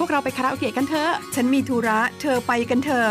วพวกเราไปคาราโอเกะกันเถอะ ฉันมีธุระ เธอไปกันเถอะ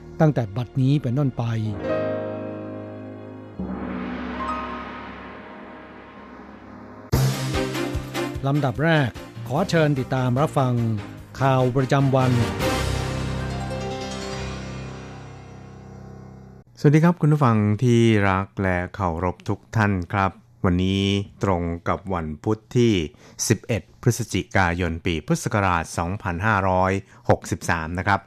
ตั้งแต่บัดนี้เป็นต้นไป ลำดับแรกขอเชิญติดตามรับฟัง ข่าวประจำวัน สวัสดีครับคุณผู้ฟังที่รักและเคารพทุกท่านครับ วันนี้ตรงกับวันพุทธที่ 11 พฤศจิกายนปีพุทธศักราช 2563 นะครับ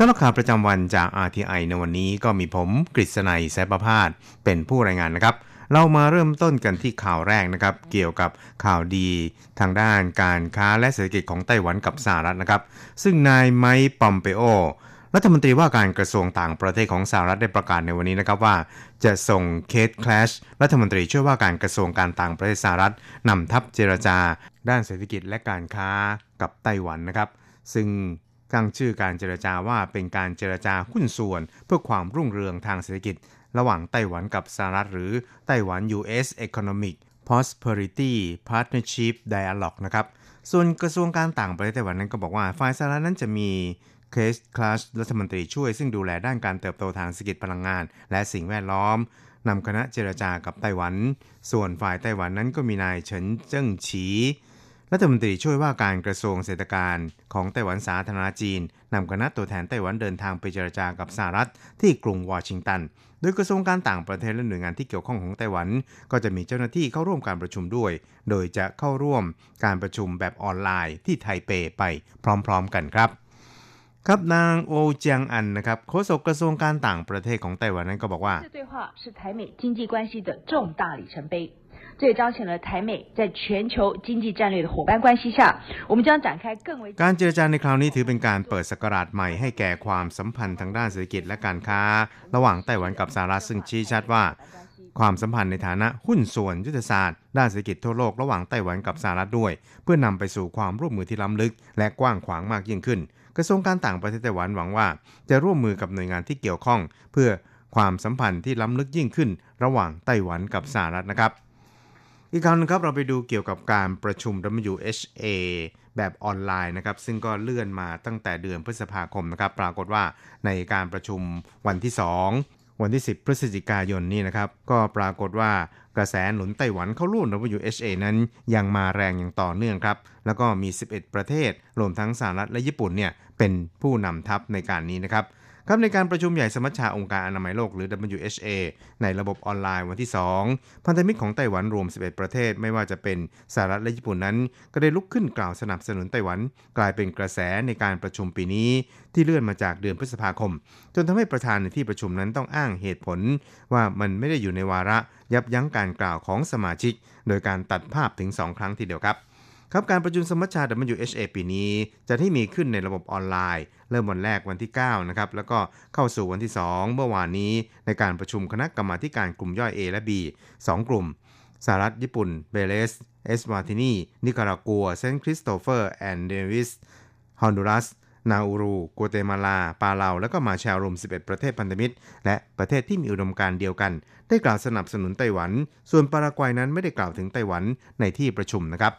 สำหรับข่าวประจำวันจาก RTI ในวันนี้ก็มีผมกฤษณัยแสบประพาสเป็นผู้รายงานนะครับ เรามาเริ่มต้นกันที่ข่าวแรกนะครับ เกี่ยวกับข่าวดี ทางด้านการค้าและเศรษฐกิจของไต้หวันกับสหรัฐนะครับ ซึ่งนายไมค์ปอมเปโอรัฐมนตรีว่าการกระทรวงต่างประเทศของสหรัฐได้ประกาศในวันนี้นะครับว่า จะส่งเคทคลชรัฐมนตรีช่วยว่าการกระทรวงการต่างประเทศสหรัฐนำทัพเจรจา ด้านเศรษฐกิจและการค้ากับไต้หวันนะครับ ซึ่ง ตั้งชื่อการเจรจาว่าเป็นการเจรจาหุ้นส่วน เพื่อความรุ่งเรืองทางเศรษฐกิจ ระหว่างไต้หวันกับสหรัฐหรือไต้หวัน U.S. Economic Prosperity Partnership Dialogue นะครับ ส่วนกระทรวงการต่างประเทศไต้หวันนั้นก็บอกว่าฝ่ายสหรัฐนั้นจะมีเคสคลาสรัฐมนตรีช่วยซึ่งดูแลด้านการเติบโตทางเศรษฐกิจพลังงาน และสิ่งแวดล้อมนำคณะเจรจากับไต้หวัน ส่วนฝ่ายไต้หวันนั้นก็มีนายเฉินเจิ้งฉี รัฐมนตรีช่วยว่าการกระทรวงเศรษฐการของไต้หวันสาธารณจีนนำคณะตัวแทนไต้หวันเดินทางไปเจรจากับสหรัฐที่กรุงวอชิงตัน โดยกระทรวงการต่างประเทศและหน่วยงานที่เกี่ยวข้องของไต้หวัน ก็จะมีเจ้าหน้าที่เข้าร่วมการประชุมด้วย โดยจะเข้าร่วมการประชุมแบบออนไลน์ที่ไทเปไปพร้อม ๆ กันครับครับนางโอเจียงอันนะครับโฆษกกระทรวงการต่างประเทศของไต้หวันนั้นก็บอกว่า 这对话是台美经济关系的重大里程碑。这也彰显了台美在全球经济战略的伙伴关系下，我们将展开更为 การเจรจาในคราวนี้ถือเป็นการเปิดสกราชใหม่ให้แก่ความสัมพันธ์ทางด้านเศรษฐกิจและการค้า ระหว่างไต้หวันกับสหรัฐซึ่งชี้ชัดว่า ความสัมพันธ์ในฐานะหุ้นส่วนยุทธศาสตร์ ด้านเศรษฐกิจทั่วโลกระหว่างไต้หวันกับสหรัฐด้วย เพื่อนำไปสู่ความร่วมมือที่ล้ำลึก และกว้างขวางมากยิ่งขึ้น กระทรวงการต่างประเทศไต้หวันหวังว่า จะร่วมมือกับหน่วยงานที่เกี่ยวข้อง เพื่อความสัมพันธ์ที่ล้ำลึกยิ่งขึ้น ระหว่างไต้หวันกับสหรัฐนะครับ อีกคราวนึงครับเราไปดูเกี่ยวกับการประชุม WHA แบบออนไลน์นะครับซึ่งก็เลื่อนมาตั้งแต่เดือนพฤษภาคมนะครับปรากฏว่าในการประชุมวันที่ 2 วันที่ 10 พฤศจิกายนนี้นะครับก็ปรากฏว่ากระแสหนุนไต้หวันเข้าร่วม WHA นั้นยังมาแรงอย่างต่อเนื่องครับ แล้วก็มี 11 ประเทศรวมทั้งสหรัฐและญี่ปุ่นเนี่ยเป็นผู้นำทัพในการนี้นะครับ ครับในการประชุมใหญ่สมัชชาองค์การอนามัยโลกหรือ WHA ในระบบออนไลน์วันที่ 2 พันธมิตรของไต้หวันรวม 11 ประเทศไม่ว่าจะเป็นสหรัฐและญี่ปุ่นนั้น ก็ได้ลุกขึ้นกล่าวสนับสนุนไต้หวัน กลายเป็นกระแสในการประชุมปีนี้ ที่เลื่อนมาจากเดือนพฤษภาคม จนทำให้ประธานในที่ประชุมนั้นต้องอ้างเหตุผล ว่ามันไม่ได้อยู่ในวาระยับยั้งการกล่าวของสมาชิก โดยการตัดภาพถึง 2 ครั้งทีเดียวครับ ครับการประชุมสมัชชา WHA ปีนี้จะที่มีขึ้นในระบบออนไลน์ เริ่มวันแรกวันที่9นะครับแล้วก็เข้าสู่วันที่ 2 เมื่อวานนี้ในการประชุมคณะกรรมาการกลุ่มย่อย A และ B 2 กลุ่มสหรัฐญี่ปุ่น เบเลส เอสวาตินี นิการากัว เซนต์คริสโตเฟอร์ แอนด์เนวิส ฮอนดูรัส นาอูรูกัวเตมาลา ปาเลา และก็มาร์แชลรวม 11 ประเทศพันธมิตร และประเทศที่มีอุดมการณ์เดียวกัน ได้กล่าวสนับสนุนไต้หวัน ส่วนปารากวัยนั้นไม่ได้กล่าวถึงไต้หวันในที่ประชุมนะครับ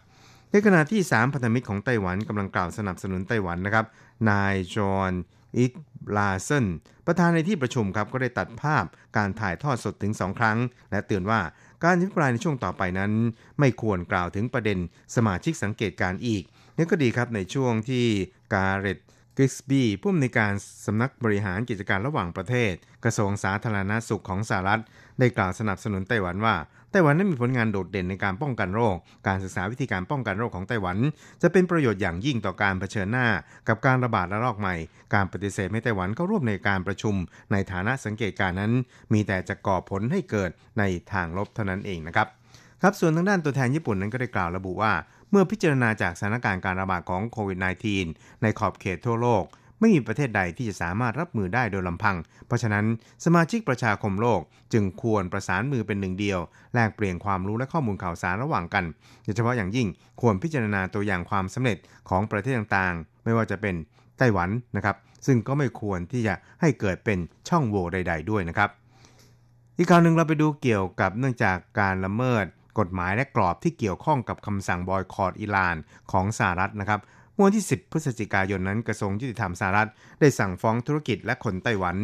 ในขณะที่ 3 พันธมิตรของไต้หวันกำลังกล่าวสนับสนุนไต้หวันนะครับ นายจอห์นอิกลาเซนประธานในที่ประชุมครับก็ได้ตัดภาพการถ่ายทอดสดถึง 2 ครั้ง และเตือนว่าการอภิปรายในช่วงต่อไปนั้น ไม่ควรกล่าวถึงประเด็นสมาชิกสังเกตการอีกนี่ก็ดีครับในช่วงที่การเรตกริสบีผู้อำนวยการสำนักบริหารกิจการระหว่างประเทศ กระทรวงสาธารณาสุขของสหรัฐ ได้กล่าวสนับสนุนไต้หวันว่า ไต้หวันนั้นมีผลงานโดดเด่นในการป้องกันโรค การศึกษาวิธีการป้องกันโรคของไต้หวัน จะเป็นประโยชน์อย่างยิ่งต่อการเผชิญหน้า กับการระบาดระลอกใหม่ การปฏิเสธให้ไต้หวันเข้าร่วมในการประชุม ในฐานะสังเกตการนั้น มีแต่จะก่อผลให้เกิดในทางลบเท่านั้นเองนะครับครับส่วนทางด้านตัวแทนญี่ปุ่นนั้นก็ได้กล่าวระบุว่า เมื่อพิจารณาจากสถานการณ์การระบาดของโควิด -19 ในขอบเขตทั่วโลก ไม่มีประเทศใดที่จะสามารถรับมือได้โดยลำพัง เพราะฉะนั้นสมาชิกประชาคมโลกจึงควรประสานมือเป็นหนึ่งเดียว แลกเปลี่ยนความรู้และข้อมูลข่าวสารระหว่างกันโดยเฉพาะอย่างยิ่งควรพิจารณาตัวอย่างความสำเร็จของประเทศต่างๆ ไม่ว่าจะเป็นไต้หวันนะครับ ซึ่งก็ไม่ควรที่จะให้เกิดเป็นช่องโหว่ใด ๆ ด้วยนะครับ อีกข่าวหนึ่งเราไปดูเกี่ยวกับเนื่องจากการละเมิดกฎหมายและกรอบที่เกี่ยวข้องกับคำสั่งบอยคอรดอิหร่านของสหรัฐนะครับ เมื่อวันที่ 10 พฤศจิกายนนั้นกระทรวงยุติธรรมสหรัฐ ได้สั่งฟ้องธุรกิจและคนไต้หวัน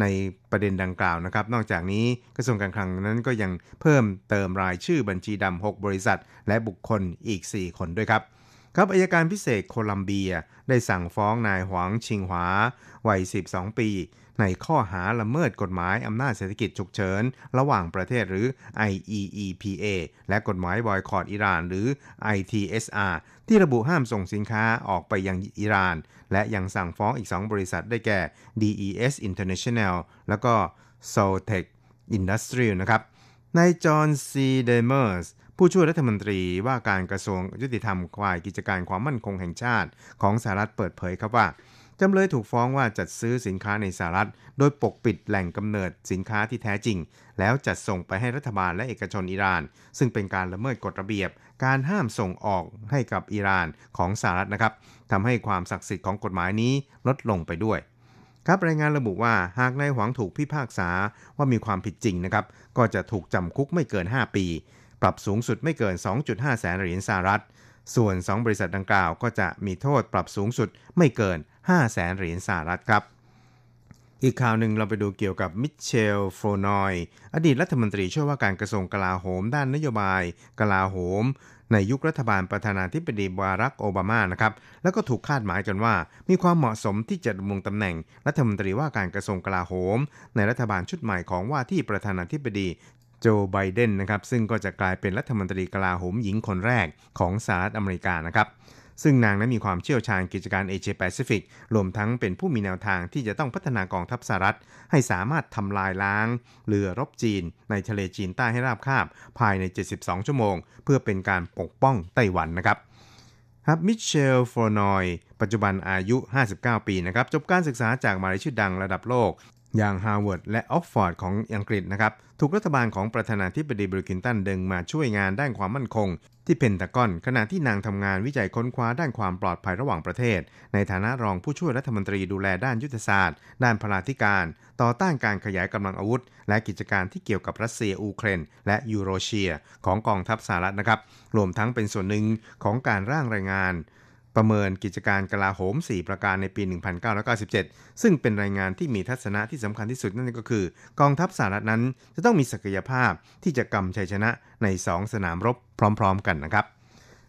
ในประเด็นดังกล่าวนะครับ นอกจากนี้กระทรวงการคลังนั้นก็ยังเพิ่มเติมรายชื่อบัญชีดำ6บริษัท และบุคคลอีก 4 คนด้วยครับ ครับอายการพิเศษโคลัมเบียได้สั่งฟ้องนายหวางชิงหวาวัย 12 ปี ในข้อหาละเมิดกฎหมายอำนาจเศรษฐกิจฉุกเฉิน ระหว่างประเทศหรือ IEEPA และกฎหมายบอยคอรดอิหร่านหรือ ITSR ที่ระบุห้ามส่งสินค้าออกไปยังอิหร่าน และยังสั่งฟ้องอีก 2 บริษัทได้แก่ DES International แล้วก็ Soltech Industrial นะครับนายจอห์นซีเดเมอร์ส ผู้ช่วยรัฐมนตรีว่าการกระทรวงยุติธรรมฝ่ายกิจการความมั่นคงแห่งชาติ ของสหรัฐเปิดเผยครับว่าจำเลยถูกฟ้องว่าจัดซื้อสินค้าในสหรัฐ โดยปกปิดแหล่งกำเนิดสินค้าที่แท้จริง แล้วจัดส่งไปให้รัฐบาลและเอกชนอิหร่าน ซึ่งเป็นการละเมิดกฎระเบียบ การห้ามส่งออกให้กับอิหร่านของสหรัฐนะครับทำให้ความศักดิ์สิทธิ์ของกฎหมายนี้ลดลงไปด้วยครับรายงานระบุว่าหากนายหวังถูกพิพากษาว่ามีความผิดจริงนะครับ ก็จะถูกจำคุกไม่เกิน 5 ปี ปรับสูงสุดไม่เกิน 2.5 แสนเหรียญสหรัฐ ส่วน 2 บริษัทดังกล่าวก็จะมีโทษปรับสูงสุดไม่เกิน 5 แสนเหรียญสหรัฐครับ อีกข่าวหนึ่งเราไปดูเกี่ยวกับมิเชลโฟนอย อดีตรัฐมนตรีช่วยว่าการกระทรวงกลาโหม ด้านนโยบายกลาโหม ในยุครัฐบาลประธานาธิบดีบารักโอบามานะครับ แล้วก็ถูกคาดหมายกันว่า มีความเหมาะสมที่จะดำรงตำแหน่งรัฐมนตรีว่าการกระทรวงกลาโหม ในรัฐบาลชุดใหม่ของว่าที่ประธานาธิบดี โจไบเดนนะครับซึ่งก็จะกลายเป็นรัฐมนตรีกลาโหมหญิงคนแรกของสหรัฐอเมริกานะครับซึ่งนางนั้นมีความเชี่ยวชาญกิจการเอเชียแปซิฟิก รวมทั้งเป็นผู้มีแนวทางที่จะต้องพัฒนากองทัพสหรัฐ ให้สามารถทำลายล้าง เรือรบจีน ในทะเลจีนใต้ให้ราบคาบ ภายใน 72 ชั่วโมง เพื่อเป็นการปกป้องไต้หวันนะครับครับมิเชล ฟลอร์นอย ปัจจุบันอายุ 59 ปีนะครับ จบการศึกษาจากมหาวิทยาลัยชื่อดังระดับโลก อย่างฮาร์วาร์ดและออกซ์ฟอร์ดของอังกฤษนะครับถูกรัฐบาลของประธานาธิบดีบิล คลินตันดึงมาช่วยงานด้านความมั่นคง ที่เพนทากอน ขณะที่นางทำงานวิจัยค้นคว้าด้านความปลอดภัยระหว่างประเทศ ในฐานะรองผู้ช่วยรัฐมนตรีดูแลด้านยุทธศาสตร์ ด้านพลาธิการ ต่อต้านการขยายกำลังอาวุธ และกิจการที่เกี่ยวกับรัสเซียอูเครนและยูเรเชีย ของกองทัพสหรัฐนะครับรวมทั้งเป็นส่วนหนึ่งของการร่างรายงาน ประเมินกิจการกลาโหม 4 ประการในปี 1997 ซึ่งเป็นรายงานที่มีทัศนะที่สำคัญที่สุดนั่นก็คือ กองทัพสหรัฐนั้น จะต้องมีศักยภาพที่จะกำชัยชนะใน 2 สนามรบพร้อม ๆ กันนะครับ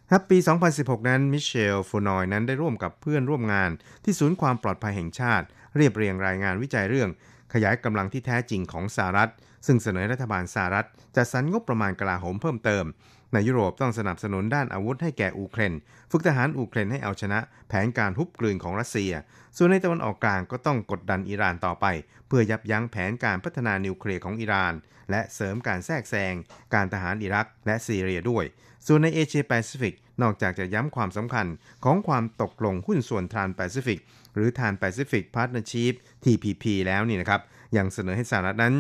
ครับปี 2016 นั้น มิเชลฟูนอยนั้นได้ร่วมกับเพื่อนร่วมงานที่ศูนย์ความปลอดภัยแห่งชาติ เรียบเรียงรายงานวิจัยเรื่อง ขยายกำลังที่แท้จริงของสหรัฐ ซึ่งเสนอรัฐบาลสหรัฐจัดสรรงบประมาณกลาโหมเพิ่มเติม ในยุโรปต้องสนับสนุนด้านอาวุธให้แก่อูเครน ฝึกทหารอูเครนให้เอาชนะ แผนการฮุบกลืนของรัสเซีย ส่วนในตะวันออกกลางก็ต้องกดดันอิหร่านต่อไป เพื่อยับยั้งแผนการพัฒนานิวเคลียร์ของอิหร่าน และเสริมการแทรกแซง การทหารอิรักและซีเรียด้วย ส่วนในเอเชียแปซิฟิกนอกจากจะย้ำความสำคัญของความตกลงหุ้นส่วนทรานส์แปซิฟิกหรือ Trans-Pacific Partnership TPP แล้วนี่นะครับยังเสนอให้สหรัฐนั้น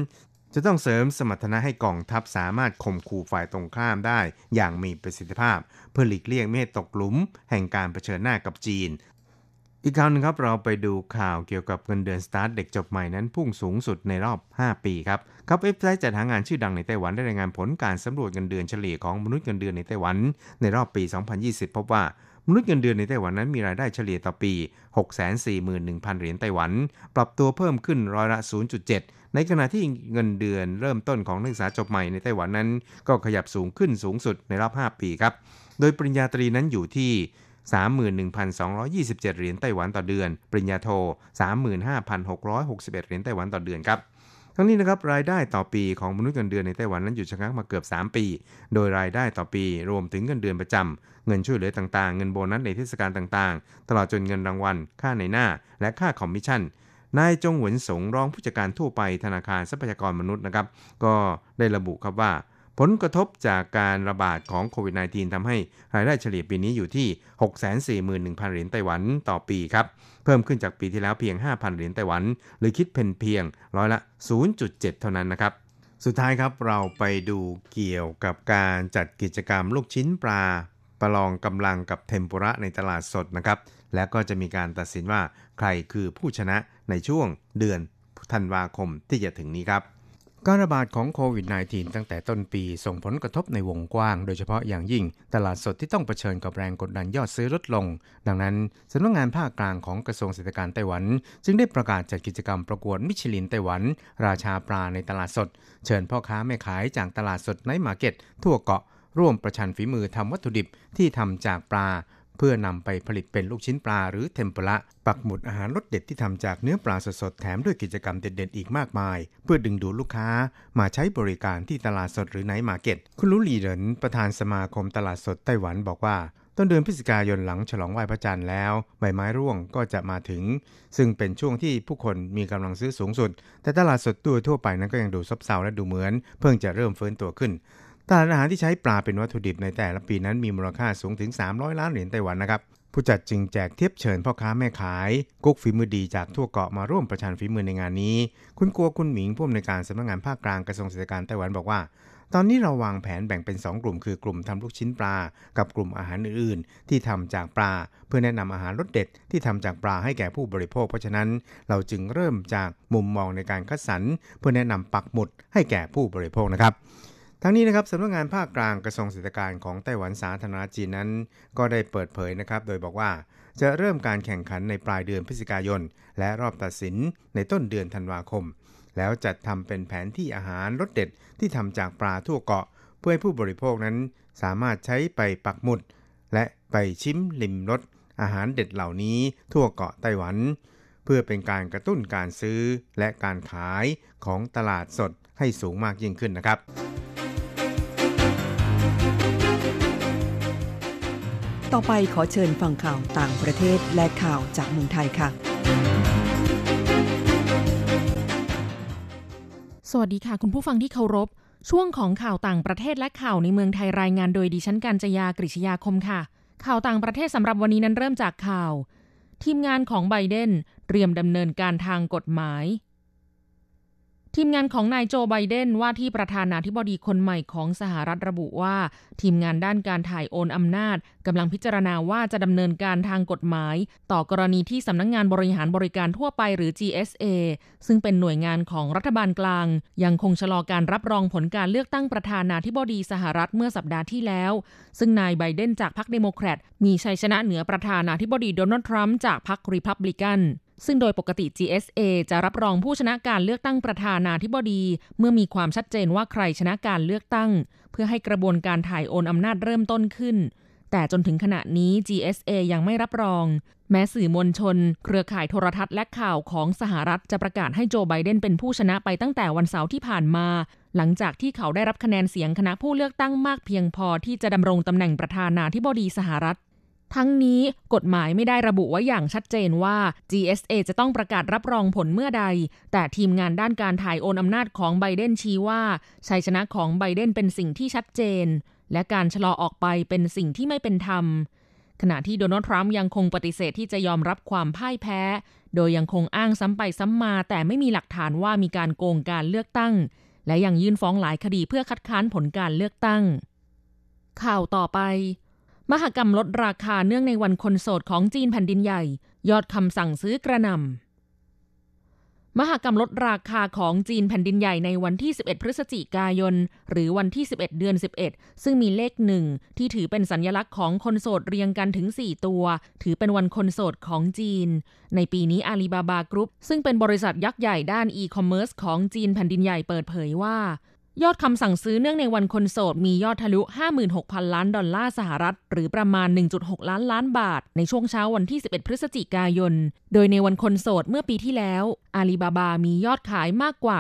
จะต้องเสริมสมรรถนะให้กองทัพสามารถข่มขู่ฝ่ายตรงข้ามได้ อย่างมีประสิทธิภาพ เพื่อหลีกเลี่ยงไม่ให้ตกหลุม แห่งการเผชิญหน้ากับจีน อีกข่าวหนึงครับเราไปดูข่าวเกี่ยวกับเงินเดือนสตาร์ทเด็กจบใหม่นั้นพุ่งสูงสุดในรอบ 5 ปีครับครับเว็บไซต์จัดหางานชื่อดังในไต้หวันได้รายงานผลการสำรวจเงินเดือนเฉลี่ยของมนุษย์เงินเดือนในไต้หวัน ในรอบปี 2020 พบว่า มนุษย์เงินเดือนในไต้หวันนั้นมีรายได้เฉลี่ยต่อปี 641,000 เหรียญไต้หวัน ปรับตัวเพิ่มขึ้นร้อยละ 0.7 ในขณะที่เงินเดือนเริ่มต้นของนักศึกษาจบใหม่ในไต้หวันนั้น ก็ขยับสูงขึ้นสูงสุดในรอบ 5 ปีครับ โดยปริญญาตรีนั้นอยู่ที่31,227 เหรียญไต้หวันต่อเดือน ปริญญาโท 35,661 เหรียญไต้หวันต่อเดือนครับ ทั้งนี้นะครับรายได้ต่อปีของมนุษย์เงินเดือนในไต้หวันนั้นอยู่ชะงักมาเกือบ 3 ปี โดยรายได้ต่อปีรวมถึงเงินเดือนประจำเงินช่วยเหลือต่างๆ เงินโบนัสในเทศกาลต่างๆ ตลอดจนเงินรางวัล ค่านายหน้า และค่าคอมมิชชั่นนายจงหวนสงรองผู้จัดการทั่วไปธนาคารทรัพยากรมนุษย์นะครับ ก็ได้ระบุครับว่า ผลกระทบจากการระบาดของโควิด -19 ทำให้รายได้เฉลี่ยปีนี้อยู่ที่ 641,000 เหรียญไต้หวันต่อปีครับ เพิ่มขึ้นจากปีที่แล้วเพียง 5,000 เหรียญไต้หวัน หรือคิดเป็นเพียงร้อยละ 0.7 เท่านั้นนะครับ สุดท้ายครับเราไปดูเกี่ยวกับการจัดกิจกรรมลูกชิ้นปลา ประลองกำลังกับเทมปุระในตลาดสดนะครับ และก็จะมีการตัดสินว่าใครคือผู้ชนะในช่วงเดือนธันวาคมที่จะถึงนี้ครับ การระบาดของโควิด -19 ตั้งแต่ต้นปีส่งผลกระทบในวงกว้าง โดยเฉพาะอย่างยิ่ง ตลาดสดที่ต้องเผชิญกับแรงกดดันยอดซื้อลดลง ดังนั้นสำนักงานภาคกลางของกระทรวงเศรษฐกิจไต้หวัน จึงได้ประกาศจัดกิจกรรมประกวดมิชลินไต้หวัน ราชาปลาในตลาดสด เชิญพ่อค้าแม่ขายจากตลาดสด night market ทั่วเกาะ ร่วมประชันฝีมือทำวัตถุดิบที่ทำจากปลา เพื่อนำไปผลิตเป็นลูกชิ้นปลาหรือเทมปุระปักหมุดอาหารรสเด็ดที่ทำจากเนื้อปลาสดๆแถมด้วยกิจกรรมเด็ดๆอีกมากมาย เพื่อดึงดูดลูกค้ามาใช้บริการที่ตลาดสดหรือ night market คุณลุลีเหรินประธานสมาคมตลาดสดไต้หวันบอกว่าต้นเดือนพฤศจิกายนหลังฉลองไหว้พระจันทร์แล้ว ใบไม้ร่วงก็จะมาถึง ซึ่งเป็นช่วงที่ผู้คนมีกำลังซื้อสูงสุด แต่ตลาดสดตัวทั่วไปนั้นก็ยังดูซบเซาและดูเหมือน เพิ่งจะเริ่มฟื้นตัวขึ้น ตลาดอาหารที่ใช้ปลาเป็นวัตถุดิบในแต่ละปีนั้นมีมูลค่าสูงถึง 300 ล้านเหรียญไต้หวันนะครับ ผู้จัดจึงแจกเทียบเชิญพ่อค้าแม่ขาย กุ๊กฝีมือดีจากทั่วเกาะมาร่วมประชันฝีมือในงานนี้ คุณกัวคุณหมิงผู้อำนวยการสำนักงานภาคกลางกระทรวงเศรษฐการไต้หวันบอกว่า ตอนนี้เราวางแผนแบ่งเป็น 2 กลุ่ม คือกลุ่มทำลูกชิ้นปลา กับกลุ่มอาหารอื่นๆ ที่ทำจากปลา เพื่อแนะนำอาหารรสเด็ดที่ทำจากปลาให้แก่ผู้บริโภค เพราะฉะนั้นเราจึงเริ่มจากมุมมองในการคัดสรรเพื่อแนะนำปักหมุดให้แก่ผู้บริโภคนะครับ ทั้งนี้นะครับสำนักงานภาคกลางกระทรวงเศรษฐการของไต้หวันสาธารณจีนนั้น ก็ได้เปิดเผยนะครับ โดยบอกว่าจะเริ่มการแข่งขันในปลายเดือนพฤศจิกายน และรอบตัดสินในต้นเดือนธันวาคม แล้วจัดทำเป็นแผนที่อาหารรสเด็ดที่ทำจากปลาทั่วเกาะ เพื่อให้ผู้บริโภคนั้นสามารถใช้ไปปักหมุด และไปชิมลิมรสอาหารเด็ดเหล่านี้ทั่วเกาะไต้หวัน เพื่อเป็นการกระตุ้นการซื้อและการขายของตลาดสดให้สูงมากยิ่งขึ้นนะครับ ต่อไปขอเชิญฟังข่าวต่างประเทศและข่าวจากเมืองไทยค่ะ สวัสดีค่ะ คุณผู้ฟังที่เคารพ ช่วงของข่าวต่างประเทศและข่าวในเมืองไทยรายงานโดยดิฉันกัญจยากริชยาคมค่ะ ข่าวต่างประเทศสำหรับวันนี้นั้นเริ่มจากข่าว ทีมงานของไบเดนเตรียมดำเนินการทางกฎหมาย ทีมงานของนายโจไบเดนว่าที่ประธานาธิบดีคนใหม่ของสหรัฐระบุว่า ทีมงานด้านการถ่ายโอนอำนาจกำลังพิจารณาว่าจะดำเนินการทางกฎหมาย ต่อกรณีที่สำนักงงานบริหารบริการทั่วไปหรือ GSA ซึ่งเป็นหน่วยงานของรัฐบาลกลาง ยังคงชะลอการรับรองผลการเลือกตั้งประธานาธิบดีสหรัฐเมื่อสัปดาห์ที่แล้ว ซึ่งนายไบเดนจากพรรคเดโมแครตมีชัยชนะเหนือประธานาธิบดีโดนัลด์ทรัมป์จากพรรครีพับลิกัน ซึ่งโดยปกติ GSA จะรับรองผู้ชนะการเลือกตั้งประธานาธิบดี เมื่อมีความชัดเจนว่าใครชนะการเลือกตั้ง เพื่อให้กระบวนการถ่ายโอนอำนาจเริ่มต้นขึ้น แต่จนถึงขณะนี้ GSA ยังไม่รับรอง แม้สื่อมวลชน เครือข่ายโทรทัศน์และข่าวของสหรัฐจะประกาศให้โจไบเดนเป็นผู้ชนะไปตั้งแต่วันเสาร์ที่ผ่านมา หลังจากที่เขาได้รับคะแนนเสียงคณะผู้เลือกตั้งมากเพียงพอที่จะดำรงตำแหน่งประธานาธิบดีสหรัฐ ทั้งนี้กฎหมายไม่ได้ระบุไว้อย่างชัดเจนว่า GSA จะต้องประกาศรับรองผลเมื่อใด แต่ทีมงานด้านการถ่ายโอนอำนาจของไบเดนชี้ว่าชัยชนะของไบเดนเป็นสิ่งที่ชัดเจน และการชะลอออกไปเป็นสิ่งที่ไม่เป็นธรรม ขณะที่โดนัลด์ทรัมป์ยังคงปฏิเสธที่จะยอมรับความพ่ายแพ้ โดยยังคงอ้างซ้ำไปซ้ำมา แต่ไม่มีหลักฐานว่ามีการโกงการเลือกตั้ง และยังยื่นฟ้องหลายคดีเพื่อคัดค้านผลการเลือกตั้ง ข่าวต่อไป มหกรรมลดราคาเนื่องในวันคนโสดของจีนแผ่นดินใหญ่ ยอดคำสั่งซื้อกระนำมหกรรมลดราคาของจีนแผ่นดินใหญ่ในวันที่ 11 พฤศจิกายน หรือวันที่ 11 เดือน 11 ซึ่งมีเลขหนึ่งที่ถือเป็นสัญลักษณ์ของคนโสดเรียงกันถึง 4 ตัว ถือเป็นวันคนโสดของจีน ในปีนี้อาลีบาบากรุ๊ปซึ่งเป็นบริษัทยักษ์ใหญ่ด้านอีคอมเมิร์ซของจีนแผ่นดินใหญ่เปิดเผยว่า ยอดคำสั่งซื้อเนื่องในวันคนโสด มียอดทะลุ 56,000 ล้านดอลลาร์สหรัฐ หรือประมาณ 1.6 ล้านล้านบาท ในช่วงเช้าวันที่ 11 พฤศจิกายน โดยในวันคนโสดเมื่อปีที่แล้วอาลีบาบามียอดขายมากกว่า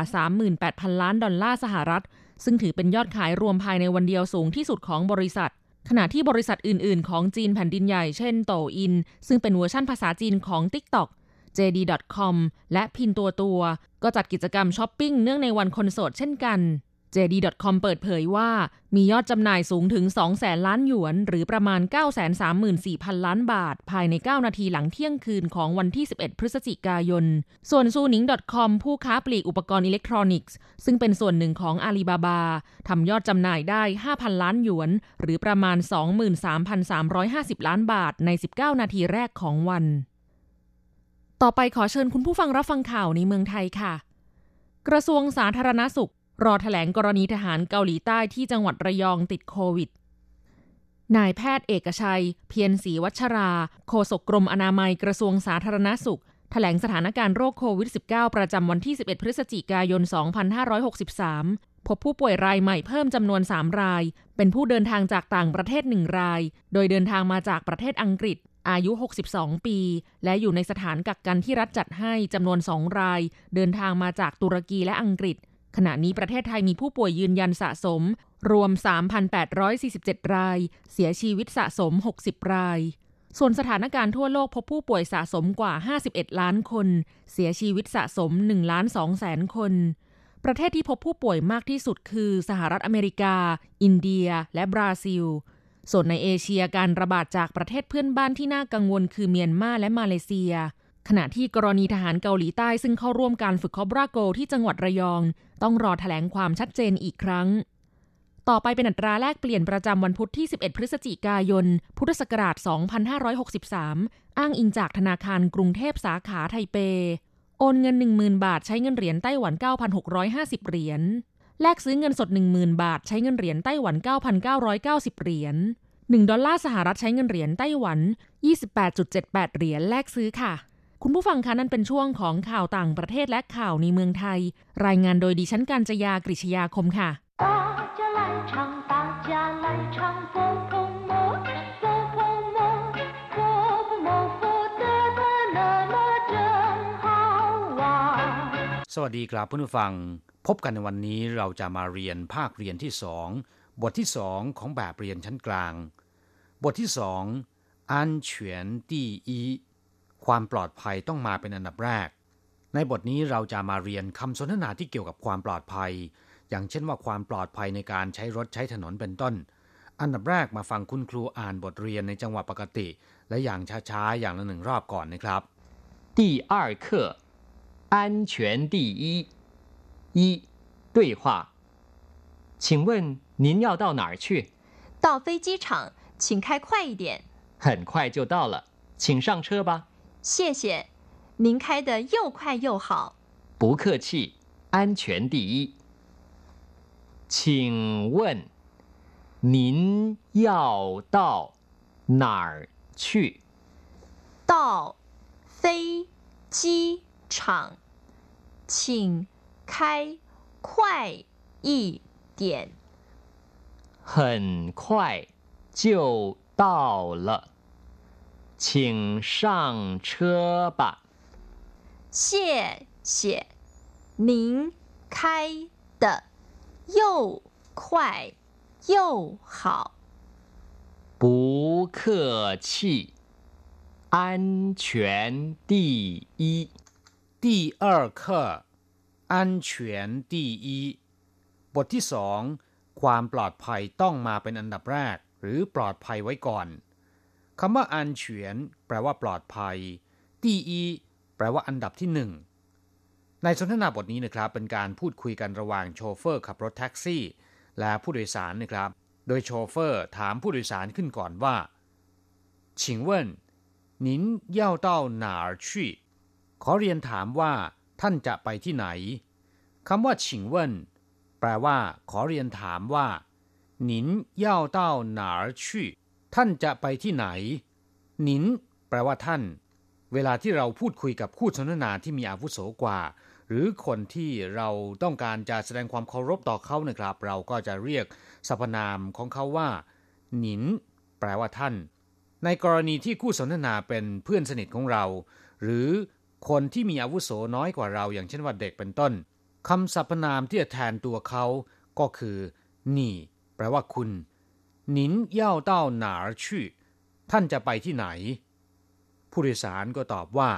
38,000 ล้านดอลลาร์สหรัฐ ซึ่งถือเป็นยอดขายรวมภายในวันเดียวสูงที่สุดของบริษัท ขณะที่บริษัทอื่น ๆ ของจีนแผ่นดินใหญ่ เช่นโต่วอิน ซึ่งเป็นเวอร์ชั่นภาษาจีนของ TikTok JD.com และพินตัวตัว ก็จัดกิจกรรมช้อปปิ้งเนื่องในวันคนโสดเช่นกัน JD.com เปิดเผยว่ามียอดจำหน่ายสูงถึง 2 แสนล้านหยวน หรือประมาณ 934,000 ล้านบาท ภายใน 9 นาทีหลังเที่ยงคืนของวันที่ 11 พฤศจิกายน ส่วนซูนิง .com ผู้ค้าปลีกอุปกรณ์อิเล็กทรอนิกส์ ซึ่งเป็นส่วนหนึ่งของอาลีบาบาทำยอดจำหน่ายได้ 5,000 ล้านหยวน หรือประมาณ 23,350 ล้านบาทใน 19 นาทีแรกของวัน ต่อไปขอเชิญคุณผู้ฟังรับฟังข่าวในเมืองไทยค่ะ กระทรวงสาธารณสุข รอถแถลงกรณีทหารเกาหลีใต้ที่จังหวัดระยองติดโควิด นายแพทย์เอกชัย เพียรศรีวัชรา โฆษกกรมอนามัยกระทรวงสาธารณสุขแถลงสถานการณ์โรคโควิด -19 ประจำวันที่ 11 พฤศจิกายน 2563 พบผู้ป่วยรายใหม่เพิ่มจำนวน 3 ราย เป็นผู้เดินทางจากต่างประเทศ 1 ราย โดยเดินทางมาจากประเทศอังกฤษอายุ 62 ปี และอยู่ในสถานกักกันที่รัฐจัดให้จำนวน 2 ราย เดินทางมาจากตุรกีและอังกฤษ ขณะนี้ประเทศไทยมีผู้ป่วยยืนยันสะสม รวม 3,847 ราย เสียชีวิตสะสม 60 ราย ส่วนสถานการณ์ทั่วโลกพบผู้ป่วยสะสมกว่า 51 ล้านคน เสียชีวิตสะสม1ล้าน2แสนคน ประเทศที่พบผู้ป่วยมากที่สุดคือสหรัฐอเมริกา อินเดีย และบราซิล ส่วนในเอเชียการระบาดจากประเทศเพื่อนบ้านที่น่ากังวลคือเมียนมาและมาเลเซีย ขณะที่กรณีทหารเกาหลีใต้ซึ่งเข้าร่วมการฝึกคอบราโกที่จังหวัดระยอง ต้องรอแถลงความชัดเจนอีกครั้ง ต่อไปเป็นอัตราแลกเปลี่ยนประจำวันพุธที่ 11 พฤศจิกายน พุทธศักราช 2563 อ้างอิงจากธนาคารกรุงเทพสาขาไทเป โอนเงิน 10,000 บาทใช้เงินเหรียญไต้หวัน 9,650 เหรียญ แลกซื้อเงินสด 10,000 บาทใช้เงินเหรียญไต้หวัน 9,990 เหรียญ1ดอลลาร์สหรัฐใช้เงินเหรียญไต้หวัน 28.78 เหรียญแลกซื้อค่ะ คุณผู้ฟังคะนั่นเป็นช่วงของข่าวต่างประเทศและข่าวในเมืองไทย รายงานโดยดิฉันกัญจยากริชยาคมค่ะสวัสดีครับเพื่อนผู้ฟัง พบกันในวันนี้เราจะมาเรียนภาคเรียนที่สองบทที่สองของแบบเรียนชั้นกลาง บทที่สองอันเฉียนตี้อี ความปลอดภัยต้องมาเป็นอันดับแรก ในบทนี้เราจะมาเรียนคำสนทนาที่เกี่ยวกับความปลอดภัย อย่างเช่นว่าความปลอดภัยในการใช้รถใช้ถนนเป็นต้น อันดับแรกมาฟังคุณครูอ่านบทเรียนในจังหวะปกติ และอย่างช้าๆอย่างละหนึ่งรอบก่อนนะครับ 第二课，安全第一。一对话，请问您要到哪儿去？到飞机场，请开快一点。很快就到了，请上车吧。 谢谢，您开的又快又好。不客气，安全第一。请问您要到哪儿去？到飞机场，请开快一点。很快就到了，请上车吧。谢谢，您开的又快又好。不客气，安全第一。第二课安全第一บทที่สองความปลอดภัยต้องมาเป็นอันดับแรก หรือปลอดภัยไว้ก่อน คำว่าอันเฉียนแปลว่าปลอดภัยตีอีแปลว่าอันดับที่หนึ่งในสนทนาบทนี้นะครับเป็นการพูดคุยกันระหว่างโชเฟอร์ขับรถแท็กซี่ และผู้โดยสารนะครับ โดยโชเฟอร์ถามผู้โดยสารขึ้นก่อนว่า请问您要到哪儿去ขอเรียนถามว่าท่านจะไปที่ไหนคำว่าฉิงเว่นแปลว่า ขอเรียนถามว่าหนิน要到哪儿去 ท่านจะไปที่ไหน หนิน แปลว่าท่าน เวลาที่เราพูดคุยกับคู่สนทนาที่มีอาวุโสกว่า หรือคนที่เราต้องการจะแสดงความเคารพต่อเขานะครับ เราก็จะเรียกสรรพนามของเขาว่า หนิน แปลว่าท่าน ในกรณีที่คู่สนทนาเป็นเพื่อนสนิทของเรา หรือคนที่มีอาวุโสน้อยกว่าเรา อย่างเช่นว่าเด็กเป็นต้นคำสรรพนามที่จะแทนตัวเขาก็คือ นี่ แปลว่าคุณ หนินเย่าเต้าหนาชื่อท่านจะไปที่ไหน ผู้โดยสารก็ตอบว่า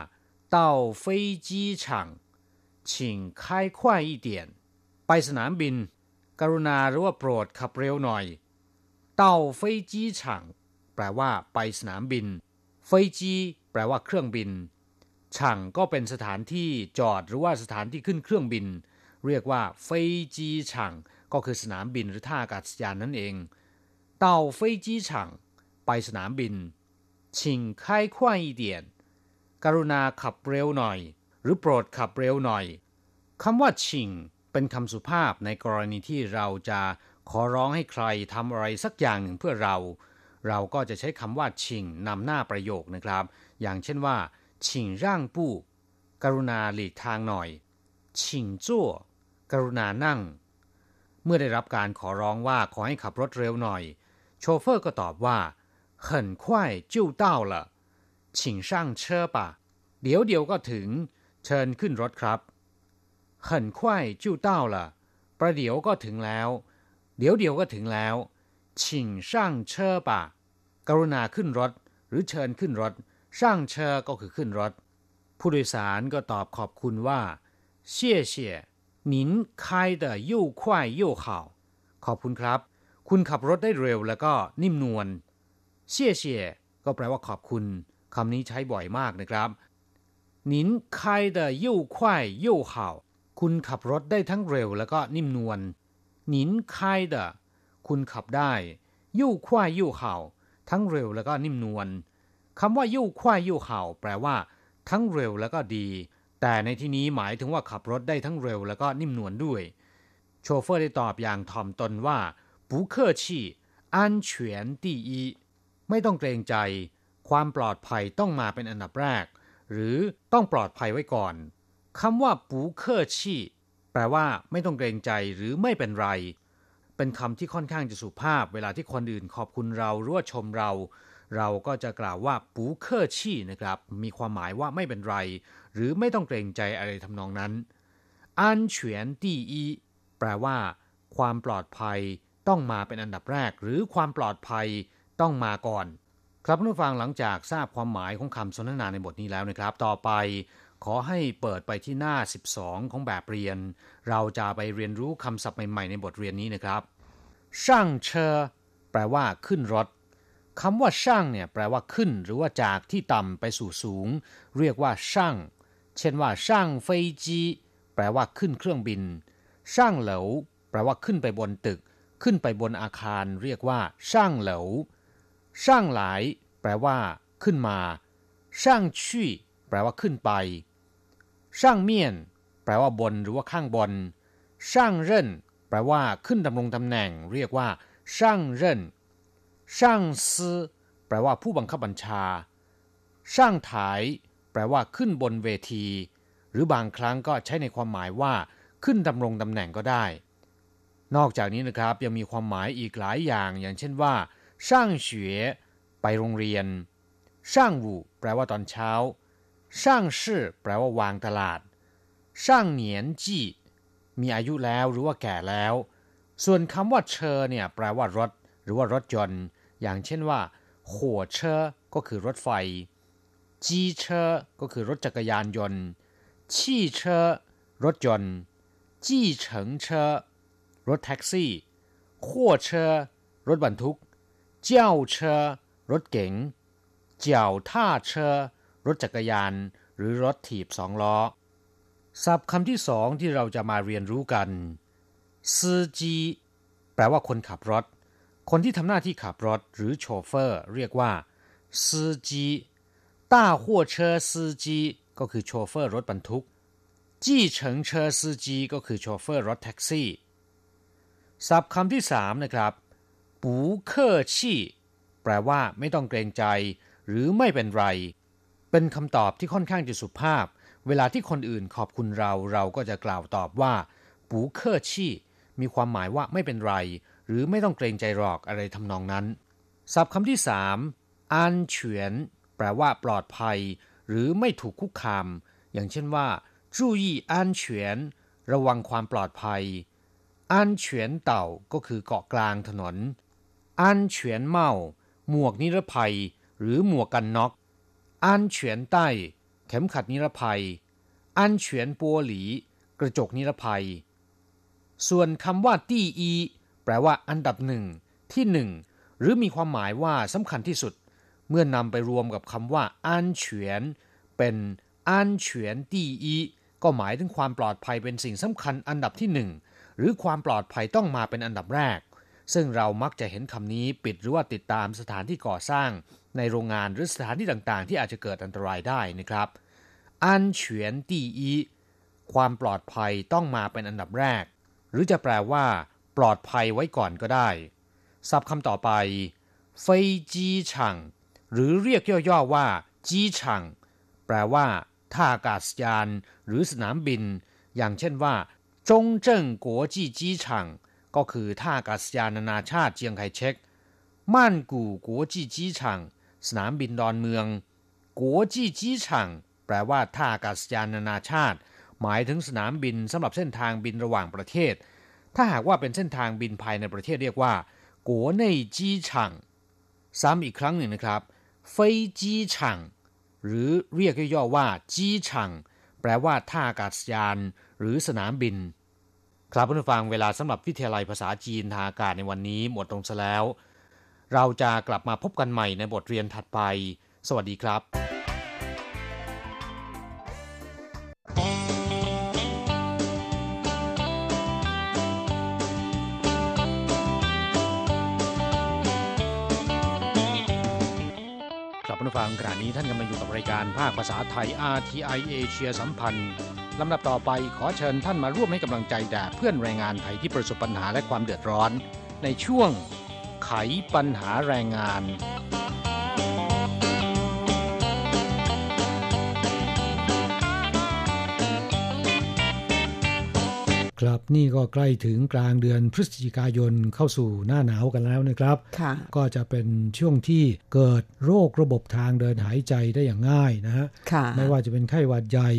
เต้าเฟจีฉังชิงค่ไปสนามบิน กรุณาหรือว่าโปรดขับเร็วหน่อย เต้าเฟจีฉังแปลว่าไปสนามบิน เฟจีแปลว่าเครื่องบินฉังก็เป็นสถานที่จอดหรือว่าสถานที่ขึ้นเครื่องบิน เรียกว่าเฟจีฉังก็คือสนามบินหรือท่าอากาศยานนั่นเอง เต้าเฟยจีฉางไปสนามบิน请开快一点กรุณาขับเร็วหน่อย หรือโปรดขับเร็วหน่อยคำว่าชิงเป็นคำสุภาพในกรณีที่เราจะขอร้องให้ใครทำอะไรสักอย่างหนึ่งเพื่อเรา เราก็จะใช้คำว่าชิงนำหน้าประโยคนะครับ อย่างเช่นว่าชิงร่างปู้กรุณาหลีกทางหน่อยชิงจั่วกรุณานั่ง เมื่อได้รับการขอร้องว่าขอให้ขับรถเร็วหน่อย โชเฟอร์ก็ตอบว่า很快就到了请上车吧เดี๋ยวเดียวก็ถึง เชิญขึ้นรถครับ很快就到了ประเดี๋ยวก็ถึงแล้ว เดี๋ยวเดียวก็ถึงแล้ว请上车吧กรุณาขึ้นรถ หรือเชิญขึ้นรถช่างเชอก็คือขึ้นรถ ผู้โดยสารก็ตอบขอบคุณว่า谢谢您开的又快又好ขอบคุณครับ คุณขับรถได้เร็วแล้วก็นิ่มนวลเชี่ยเชี่ยก็แปลว่าขอบคุณคำนี้ใช้บ่อยมากนะครับ您开的又快又好คุณขับรถได้ทั้งเร็วแล้วก็นิ่มนวล您开的คุณขับได้又快又好ทั้งเร็วแล้วก็นิ่มนวลคำว่า又快又好แปลว่า ทั้งเร็วแล้วก็ดี แต่ในที่นี้หมายถึงว่าขับรถได้ทั้งเร็วแล้วก็นิ่มนวลด้วย โชเฟอร์ได้ตอบอย่างถ่อมตนว่า 不客气安全第一ไม่ต้องเกรงใจ ความปลอดภัยต้องมาเป็นอันดับแรก หรือต้องปลอดภัยไว้ก่อนคำว่าปูเคอชี่แปลว่า ไม่ต้องเกรงใจหรือไม่เป็นไร เป็นคำที่ค่อนข้างจะสุภาพ เวลาที่คนอื่นขอบคุณเราหรือว่าชมเรา เราก็จะกล่าวว่าปูเคอชี่นะครับ มีความหมายว่าไม่เป็นไร หรือไม่ต้องเกรงใจอะไรทำนองนั้นอันเฉียนตีอีแปลว่า ความปลอดภัย ต้องมาเป็นอันดับแรก หรือความปลอดภัยต้องมาก่อน ครับผู้ฟังหลังจากทราบความหมายของคำสนทนาในบทนี้แล้วนะครับ ต่อไป ขอให้เปิดไปที่หน้า 12 ของแบบเรียน เราจะไปเรียนรู้คำศัพท์ใหม่ๆในบทเรียนนี้นะครับช่างเชอแปลว่าขึ้นรถคำว่าช่างเนี่ยแปลว่าขึ้น หรือว่าจากที่ต่ำไปสู่สูง เรียกว่าช่าง เช่นว่าช่างเฟยจีแปลว่าขึ้นเครื่องบินช่างเหลวแปลว่าขึ้นไปบนตึก ขึ้นไปบนอาคารเรียกว่าช่างเหลวช่างหลาย แปลว่า ขึ้นมาช่างชี่แปลว่าขึ้นไปช่างเมียน แปลว่าบนหรือว่าข้างบนช่างเร่นแปลว่า ขึ้นดำรงตำแหน่ง เรียกว่าช่างเร่นช่างซื้อแปลว่าผู้บังคับบัญชาช่างถ่าย แปลว่า ขึ้นบนเวที หรือบางครั้งก็ใช้ในความหมายว่า ขึ้นดำรงตำแหน่งก็ได้ นอกจากนี้นะครับยังมีความหมายอีกหลายอย่าง อย่างเช่นว่าช่างเฉวไปโรงเรียนช่างวูแปลว่าตอนเช้าช่างชื่อแปลว่าวางตลาดช่างเหนียนจี้มีอายุแล้วหรือว่าแก่แล้ว ส่วนคำว่าเชอเนี่ยแปลว่ารถ หรือว่ารถยนต์ อย่างเช่นว่าหัวเชอก็คือรถไฟ จีเชอก็คือรถจักรยานยนต์ ชี่เชอรถยนต์ จี้เฉิงเชอ รถแท็กซี่ขั่วเชอรถบรรทุก เจ้าเชอรถเก๋งเจ้าท่าเชอรถจักรยาน หรือรถถีบสองล้อศัพท์คำที่สองที่เราจะมาเรียนรู้กันซืจีแปลว่าคนขับรถ คนที่ทำหน้าที่ขับรถหรือโชเฟอร์ เรียกว่าซืจีต้าหัวเชอซืจีก็คือโชเฟอร์รถบรรทุก จี้เฉิงเชอซืจีก็คือโชเฟอร์รถแท็กซี่ ศัพท์คำที่สามนะครับปูเคอชี่แปลว่าไม่ต้องเกรงใจ หรือไม่เป็นไร เป็นคำตอบที่ค่อนข้างจะสุภาพ เวลาที่คนอื่นขอบคุณเราเราก็จะกล่าวตอบว่าปูเคอชี่มีความหมายว่าไม่เป็นไร หรือไม่ต้องเกรงใจหรอกอะไรทำนองนั้น ศัพท์คำที่สามอันเฉียนแปลว่าปลอดภัย หรือไม่ถูกคุกคาม อย่างเช่นว่าจูยี่อันเฉียนระวังความปลอดภัย อันเฉียนเต่าก็คือเกาะกลางถนน อันเฉียนเมา หมวกนิรภัย หรือหมวกกันน็อก อันเฉียนใต้ เข็มขัดนิรภัย อันเฉียนปัวหลี กระจกนิรภัย ส่วนคำว่าตี้อี แปลว่าอันดับหนึ่ง ที่หนึ่ง หรือมีความหมายว่าสำคัญที่สุด เมื่อนำไปรวมกับคำว่า อันเฉียน เป็นอันเฉียนตี้อี ก็หมายถึงความปลอดภัยเป็นสิ่งสำคัญอันดับที่หนึ่ง หรือความปลอดภัยต้องมาเป็นอันดับแรก ซึ่งเรามักจะเห็นคำนี้ปิดหรือว่าติดตามสถานที่ก่อสร้าง ในโรงงานหรือสถานที่ต่างๆ ที่อาจจะเกิดอันตรายได้นะครับอันเฉียนตีอีความปลอดภัยต้องมาเป็นอันดับแรก หรือจะแปลว่า ปลอดภัยไว้ก่อนก็ได้ศัพท์คำต่อไปเฟยจีฉังหรือเรียกย่อๆว่า จีฉังแปลว่าท่าอากาศยาน หรือสนามบิน อย่างเช่นว่า จงเจิ้งกัวจีจีฉังก็คือท่าอากาศยานนานาชาติเจียงไคเชกม่านกูกัวจีจีฉังสนามบินดอนเมืองกัวจีจีฉ่งแปลว่าท่าอากาศยานนานาชาติ หมายถึงสนามบินสำหรับเส้นทางบินระหว่างประเทศ ถ้าหากว่าเป็นเส้นทางบินภายในประเทศเรียกว่ากัวในจี้ฉ่งซ้ำอีกครั้งหนึ่งนะครับเฟยจีฉ่งหรือเรียกย่อว่าจีฉ่งแปลว่าท่าอากาศยาน หรือสนามบิน ครับผู้ฟังเวลาสำหรับวิทยาลัยภาษาจีนทางอากาศในวันนี้หมดลงซะแล้ว เราจะกลับมาพบกันใหม่ในบทเรียนถัดไป สวัสดีครับครับผู้ฟังขณะนี้ท่านกำลังอยู่กับรายการภาคภาษาไทย RTI เอเชียสัมพันธ์ ลำดับต่อไปขอเชิญท่านมาร่วมให้กำลังใจแด่เพื่อนแรงงานไทยที่ประสบปัญหาและความเดือดร้อน ในช่วงไขปัญหาแรงงาน ครับนี่ก็ใกล้ถึงกลางเดือนพฤศจิกายนเข้าสู่หน้าหนาวกันแล้วนะครับค่ะก็จะเป็นช่วงที่เกิดโรคระบบทางเดินหายใจได้อย่างง่ายนะฮะค่ะไม่ว่าจะเป็นไข้หวัดใหญ่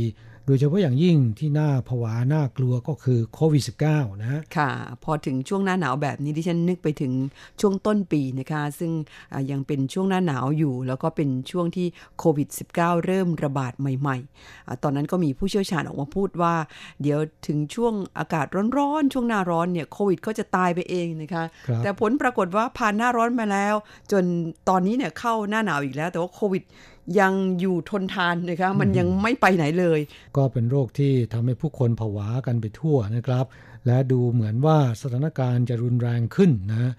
โดยเฉพาะอย่างยิ่งที่น่าผวาน่ากลัวก็คือโควิด -19 นะฮะค่ะ พอถึงช่วงหน้าหนาวแบบนี้ดิฉันนึกไปถึงช่วงต้นปีนะคะ ซึ่งอ่ายังเป็นช่วงหน้าหนาวอยู่ แล้วก็เป็นช่วงที่โควิด -19 เริ่มระบาดใหม่ๆอาตอนนั้นก็มีผู้เชี่ยวชาญออกมาพูดว่า เดี๋ยวถึงช่วงอากาศร้อนๆ ช่วงหน้าร้อนเนี่ยโควิดก็จะตายไปเองนะคะครับแต่ผลปรากฏว่าผ่านหน้าร้อนมาแล้ว จนตอนนี้เนี่ยเข้าหน้าหนาวอีกแล้ว แต่ว่าโควิด ยังอยู่ทนทานนะคะมันยังไม่ไปไหนเลย ก็เป็นโรคที่ทำให้ผู้คนผวากันไปทั่วนะครับ และดูเหมือนว่าสถานการณ์จะรุนแรงขึ้นนะ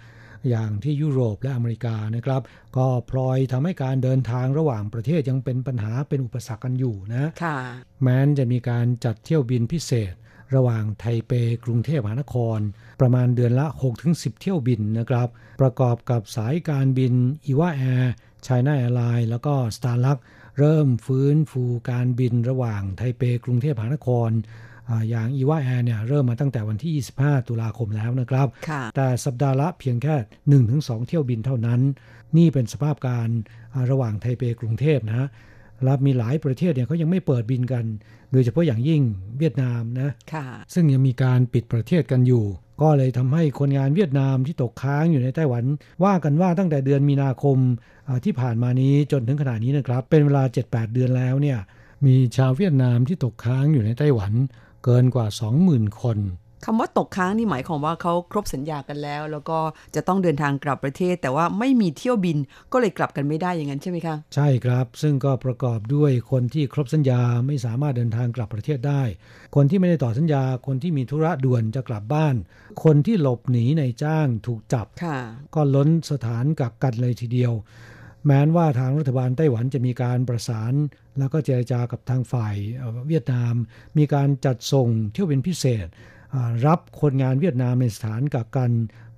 อย่างที่ยุโรปและอเมริกานะครับ ก็พลอยทำให้การเดินทางระหว่างประเทศยังเป็นปัญหาเป็นอุปสรรคกันอยู่นะค่ะแม้นจะมีการจัดเที่ยวบินพิเศษ ระหว่างไทเปกรุงเทพมหานคร ประมาณเดือนละ 6-10 เที่ยวบินนะครับ ประกอบกับสายการบินอีวาแอร์ ไชน่าแอร์ไลน์แล้วก็สตาร์ลักซ์เริ่มฟื้นฟูการบินระหว่างไทเปกรุงเทพมหานครอาอย่างอีวาแอร์เนี่ยเริ่มมาตั้งแต่วันที่ 25 ตุลาคมแล้วนะครับค่ะแต่สัปดาห์ละเพียงแค่ 1-2 เที่ยวบินเท่านั้น นี่เป็นสภาพการอ่าระหว่างไทเปกรุงเทพนะฮะและมีหลายประเทศเนี่ยเขายังไม่เปิดบินกัน โดยเฉพาะอย่างยิ่งเวียดนามนะค่ะซึ่งยังมีการปิดประเทศกันอยู่ ก็เลยทำให้คนงานเวียดนามที่ตกค้างอยู่ในไต้หวัน ว่ากันว่าตั้งแต่เดือนมีนาคมที่ผ่านมานี้จนถึงขณะนี้นะครับ เป็นเวลา 7-8 เดือนแล้วเนี่ยมีชาวเวียดนามที่ตกค้างอยู่ในไต้หวัน เกินกว่า 20,000 คน คำว่าตกค้างนี่หมายความว่าเขาครบสัญญากันแล้ว แล้วก็จะต้องเดินทางกลับประเทศ แต่ว่าไม่มีเที่ยวบินก็เลยกลับกันไม่ได้อย่างนั้นใช่ไหมคะใช่ครับ ซึ่งก็ประกอบด้วยคนที่ครบสัญญาไม่สามารถเดินทางกลับประเทศได้ คนที่ไม่ได้ต่อสัญญา คนที่มีธุระด่วนจะกลับบ้าน คนที่หลบหนีในจ้างถูกจับค่ะก็ล้นสถานกักกันเลยทีเดียว แม้นว่าทางรัฐบาลไต้หวันจะมีการประสานแล้วก็เจรจากับทางฝ่ายเอ่อเวียดนาม มีการจัดส่งเที่ยวบินพิเศษอ่า รับคนงานเวียดนามในสถานกักกัน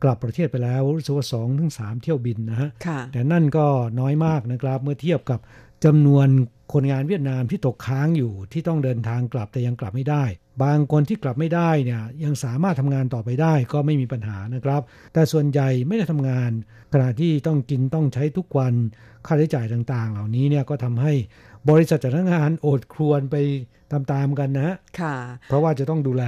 กลับประเทศไปแล้วรู้สึกว่าสองถึงสามเที่ยวบินนะฮะค่ะแต่นั่นก็น้อยมากนะครับเมื่อเทียบกับจำนวนคนงานเวียดนามที่ตกค้างอยู่ที่ต้องเดินทางกลับแต่ยังกลับไม่ได้ บางคนที่กลับไม่ได้เนี่ยยังสามารถทำงานต่อไปได้ก็ไม่มีปัญหานะครับ แต่ส่วนใหญ่ไม่ได้ทำงานขณะที่ต้องกินต้องใช้ทุกวันค่าใช้จ่ายต่างๆ เหล่านี้เนี่ยก็ทำให้บริษัทจ้างงานโอดครวญไปตามๆกันนะฮะค่ะเพราะว่าจะต้องดูแล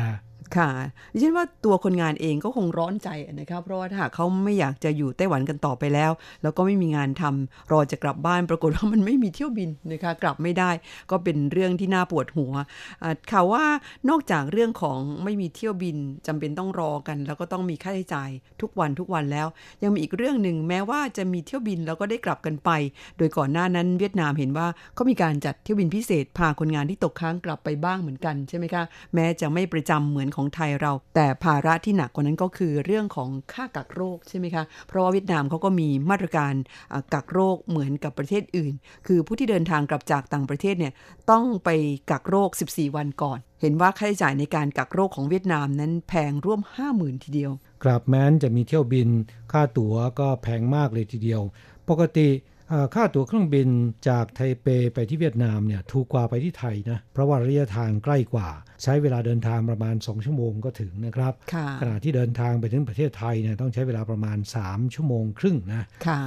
ค่ะดิฉันว่าตัวคนงานเองก็คงร้อนใจนะครับเพราะว่าถ้าหากเขาไม่อยากจะอยู่ไต้หวันกันต่อไปแล้ว แล้วก็ไม่มีงานทำรอจะกลับบ้านปรากฏว่ามันไม่มีเที่ยวบินนะคะกลับไม่ได้ก็เป็นเรื่องที่น่าปวดหัวข่าวว่านอกจากเรื่องของไม่มีเที่ยวบินจำเป็นต้องรอกัน แล้วก็ต้องมีค่าใช้จ่ายทุกวันทุกวันแล้ว ยังมีอีกเรื่องหนึ่งแม้ว่าจะมีเที่ยวบินแล้วก็ได้กลับกันไป โดยก่อนหน้านั้นเวียดนามเห็นว่าเขามีการจัดเที่ยวบินพิเศษพาคนงานที่ตกค้างกลับไปบ้างเหมือนกันใช่ไหมคะแม้จะไม่ประจำเหมือนของไทยเรา แต่ภาระที่หนักกว่านั้นก็คือเรื่องของค่ากักโรคใช่ไหมคะ เพราะว่าเวียดนามเขาก็มีมาตรการกักโรคเหมือนกับประเทศอื่น คือผู้ที่เดินทางกลับจากต่างประเทศเนี่ยต้องไปกักโรค 14 วันก่อน เห็นว่าค่าใช้จ่ายในการกักโรคของเวียดนามนั้นแพงร่วม 50,000 ทีเดียวกราบแม้นจะมีเที่ยวบิน ค่าตั๋วก็แพงมากเลยทีเดียว ปกติ ค่าตั๋วเครื่องบินจากไทเปไปที่เวียดนามเนี่ยถูกกว่าไปที่ไทยนะเพราะว่าระยะทางใกล้กว่า ใช้เวลาเดินทางประมาณ 2 ชั่วโมงก็ถึงนะครับค่ะขณะที่เดินทางไปถึงประเทศไทยเนี่ยต้องใช้เวลาประมาณ 3 ชั่วโมงครึ่งนะค่ะ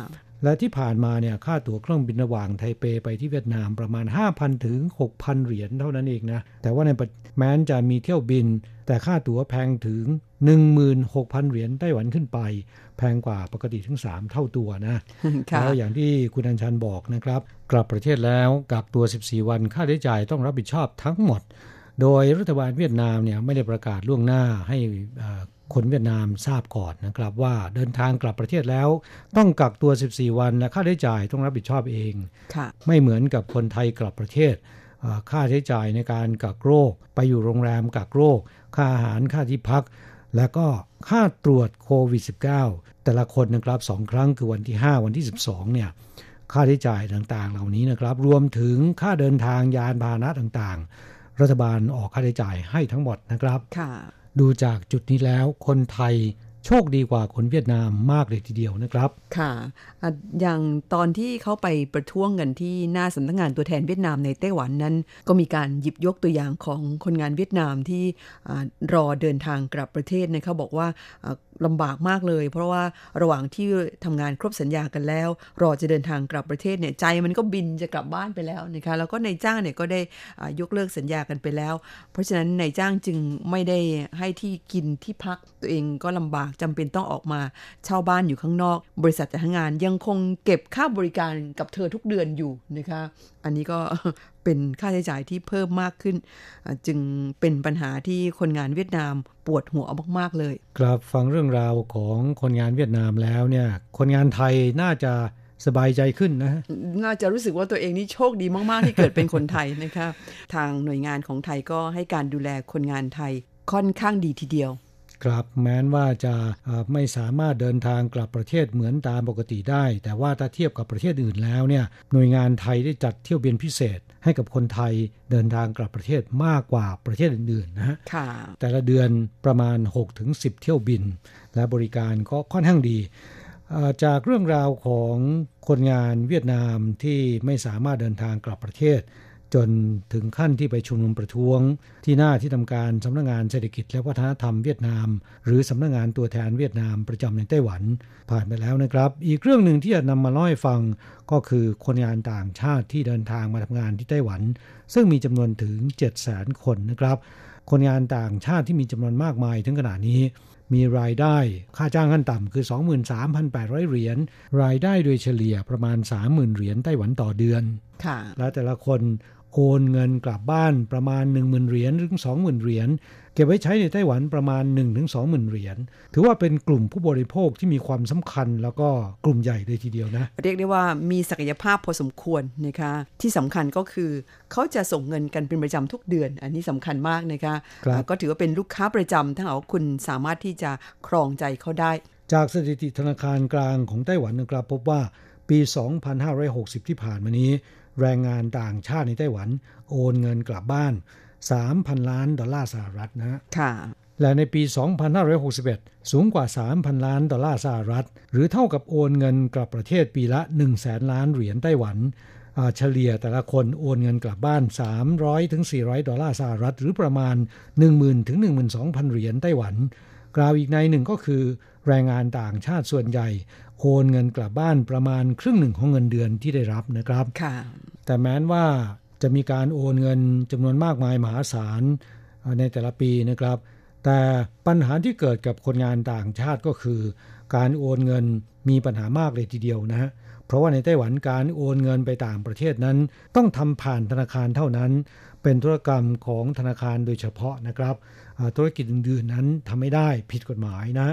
และที่ผ่านมาเนี่ยค่าตั๋วเครื่องบินระหว่างไทเปไปที่เวียดนามประมาณ 5,000 ถึง 6,000 เหรียญเท่านั้นเองนะ แต่ว่าในปัจแม้นจะมีเที่ยวบิน แต่ค่าตั๋วแพงถึง 16,000 เหรียญไต้หวันขึ้นไปแพงกว่าปกติถึง 3 เท่าตัวนะค่ะแล้วอย่างที่คุณอัญชันบอกนะครับ กลับประเทศแล้วกักตัว 14 วันค่าใช้จ่ายต้องรับผิดชอบทั้งหมด โดยรัฐบาลเวียดนามเนี่ยไม่ได้ประกาศล่วงหน้าให้คนเวียดนามทราบก่อนนะครับว่าเดินทางกลับประเทศแล้ว ต้องกักตัว 14 วันและค่าใช้จ่ายต้องรับผิดชอบเองไม่เหมือนกับคนไทยกลับประเทศค่าใช้จ่ายในการกักโรค ไปอยู่โรงแรมกักโรค ค่าอาหารค่าที่พัก และก็ค่าตรวจโควิด -19 แต่ละคนนะครับสองครั้งคือวันที่ 5 วันที่ 12 เนี่ยค่าใช้จ่ายต่างๆ เหล่านี้นะครับ รวมถึงค่าเดินทางยานพาหนะต่างๆ รัฐบาลออกค่าใช้จ่ายให้ทั้งหมดนะครับดูจากจุดนี้แล้วคนไทย โชคดีกว่าคนเวียดนามมากเลยทีเดียวนะครับ ค่ะ อย่างตอนที่เขาไปประท้วงกันที่หน้าสำนักงงานตัวแทนเวียดนามในไต้หวันนั้น ก็มีการหยิบยกตัวอย่างของคนงานเวียดนามที่รอเดินทางกลับประเทศนะเขาบอกว่าลำบากมากเลย เพราะว่าระหว่างที่ทำงานครบสัญญากันแล้ว รอจะเดินทางกลับประเทศเนี่ยใจมันก็บินจะกลับบ้านไปแล้วนะคะแล้วก็นายจ้างเนี่ยก็ได้ยกเลิกสัญญากันไปแล้ว เพราะฉะนั้นนายจ้างจึงไม่ได้ให้ที่กินที่พักตัวเองก็ลำบากจำเป็นต้องออกมาเช่าบ้านอยู่ข้างนอก บริษัทจัดงานยังคงเก็บค่าบริการกับเธอทุกเดือนอยู่นะคะ อันนี้ก็เป็นค่าใช้จ่ายที่เพิ่มมากขึ้น จึงเป็นปัญหาที่คนงานเวียดนามปวดหัวมากๆเลย ครับฟังเรื่องราวของคนงานเวียดนามแล้วเนี่ย คนงานไทยน่าจะสบายใจขึ้นนะ น่าจะรู้สึกว่าตัวเองนี่โชคดีมาก ๆ ที่เกิดเป็นคนไทยนะคะทางหน่วยงานของไทยก็ให้การดูแลคนงานไทยค่อนข้างดีทีเดียว ครับแม้นว่าจะไม่สามารถเดินทางกลับประเทศเหมือนตามปกติได้ แต่ว่าถ้าเทียบกับประเทศอื่นแล้วเนี่ยหน่วยงานไทยได้จัดเที่ยวบินพิเศษ ให้กับคนไทยเดินทางกลับประเทศมากกว่าประเทศอื่นๆนะฮะแต่ละเดือนประมาณ 6-10 เที่ยวบิน และบริการก็ค่อนข้างดีจากเรื่องราวของคนงานเวียดนามที่ไม่สามารถเดินทางกลับประเทศ จนถึงขั้นที่ไปชุมนุมประท้วง ที่หน้าที่ทำการสำนักงงานเศรษฐกิจและวัฒนธรรมเวียดนาม หรือสำนักงงานตัวแทนเวียดนามประจำในไต้หวัน ผ่านไปแล้วนะครับ อีกเรื่องหนึ่งที่จะนำมาเล่าให้ฟังก็คือคนงานต่างชาติที่เดินทางมาทำงานที่ไต้หวัน ซึ่งมีจำนวนถึง 7 0 0 0 0 0 คนนะครับ คนงานต่างชาติที่มีจำนวนมากมายถึงขนาดนี้มีรายได้ค่าจ้างขั้นต่ำคือ 23,800 เหรียญ รายได้โดยเฉลี่ยประมาณ 30,000 เหรียญไต้หวันต่อเดือน และแต่ละคน โอนเงินกลับบ้านประมาณ 10,000เหรียญถึง20,000เหรียญเก็บไว้ใช้ในไต้หวันประมาณ1ถึง20,000เหรียญถือว่าเป็นกลุ่มผู้บริโภคที่มีความสำคัญแล้วก็กลุ่มใหญ่เลยทีเดียวนะ เรียกได้ว่ามีศักยภาพพอสมควรนะคะที่สำคัญก็คือเขาจะส่งเงินกันเป็นประจำทุกเดือน อันนี้สำคัญมากนะคะคก็ถือว่าเป็นลูกค้าประจำทั้งเอาคุณสามารถที่จะครองใจเขาได้ จากสถิติธนาคารกลางของไต้หวันนะครับพบว่าปี 2560 ที่ผ่านมานี้ แรงงานต่างชาติในไต้หวัน โอนเงินกลับบ้าน 3,000 ล้านดอลลาร์สหรัฐนะค่ะ และในปี 2561 สูงกว่า 3,000 ล้านดอลลาร์สหรัฐ หรือเท่ากับโอนเงินกลับประเทศปีละ 1 0 0 0 0แสนล้านเหรียญไต้หวันเฉลี่ยแต่ละคนโอนเงินกลับบ้าน 300ถึง400 ดอลลาร์สหรัฐ หรือประมาณ 10,000ถึง12,000 เหรียญไต้หวัน กล่าวอีกในหนึ่งก็คือ แรงงานต่างชาติส่วนใหญ่ โอนเงินกลับบ้านประมาณครึ่งหนึ่งของเงินเดือนที่ได้รับนะครับค่ะแต่แม้นว่าจะมีการโอนเงินจำนวนมากมายมหาศาลในแต่ละปีนะครับ แต่ปัญหาที่เกิดกับคนงานต่างชาติก็คือ การโอนเงินมีปัญหามากเลยทีเดียวนะฮะเพราะว่าในไต้หวันการโอนเงินไปต่างประเทศนั้น ต้องทำผ่านธนาคารเท่านั้น เป็นธุรกรรมของธนาคารโดยเฉพาะนะครับ ธุรกิจอื่นๆนั้นทำไม่ได้ผิดกฎหมายนะ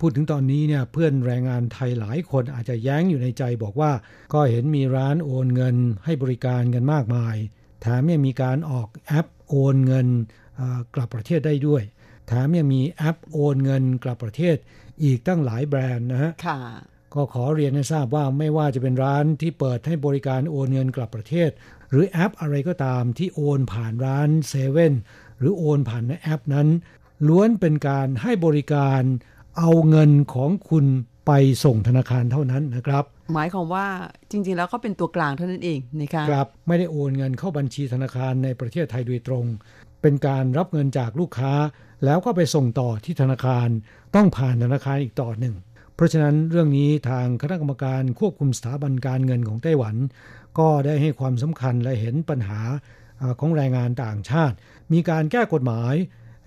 พูดถึงตอนนี้เนี่ยเพื่อนแรงงานไทยหลายคนอาจจะแย้งอยู่ในใจบอกว่า ก็เห็นมีร้านโอนเงินให้บริการกันมากมาย แถมยังมีการออกแอปโอนเงินกลับประเทศได้ด้วยแถมยังมีแอปโอนเงินกลับประเทศอีกตั้งหลายแบรนด์นะฮะก็ขอเรียนให้ทราบว่าไม่ว่าจะเป็นร้านที่เปิดให้บริการโอนเงินกลับประเทศ หรือแอปอะไรก็ตามที่โอนผ่านร้านเซเว่น หรือโอนผ่านในแอปนั้น ล้วนเป็นการให้บริการเอาเงินของคุณไปส่งธนาคารเท่านั้นนะครับ หมายความว่าจริง ๆ แล้วเขาเป็นตัวกลางเท่านั้นเองนะครับครับไม่ได้โอนเงินเข้าบัญชีธนาคารในประเทศไทยโดยตรง เป็นการรับเงินจากลูกค้า แล้วก็ไปส่งต่อที่ธนาคาร ต้องผ่านธนาคารอีกต่อหนึ่ง เพราะฉะนั้นเรื่องนี้ทางคณะกรรมการควบคุมสถาบันการเงินของไต้หวัน ก็ได้ให้ความสำคัญและเห็นปัญหา ของแรงงานต่างชาติ มีการแก้กฎหมาย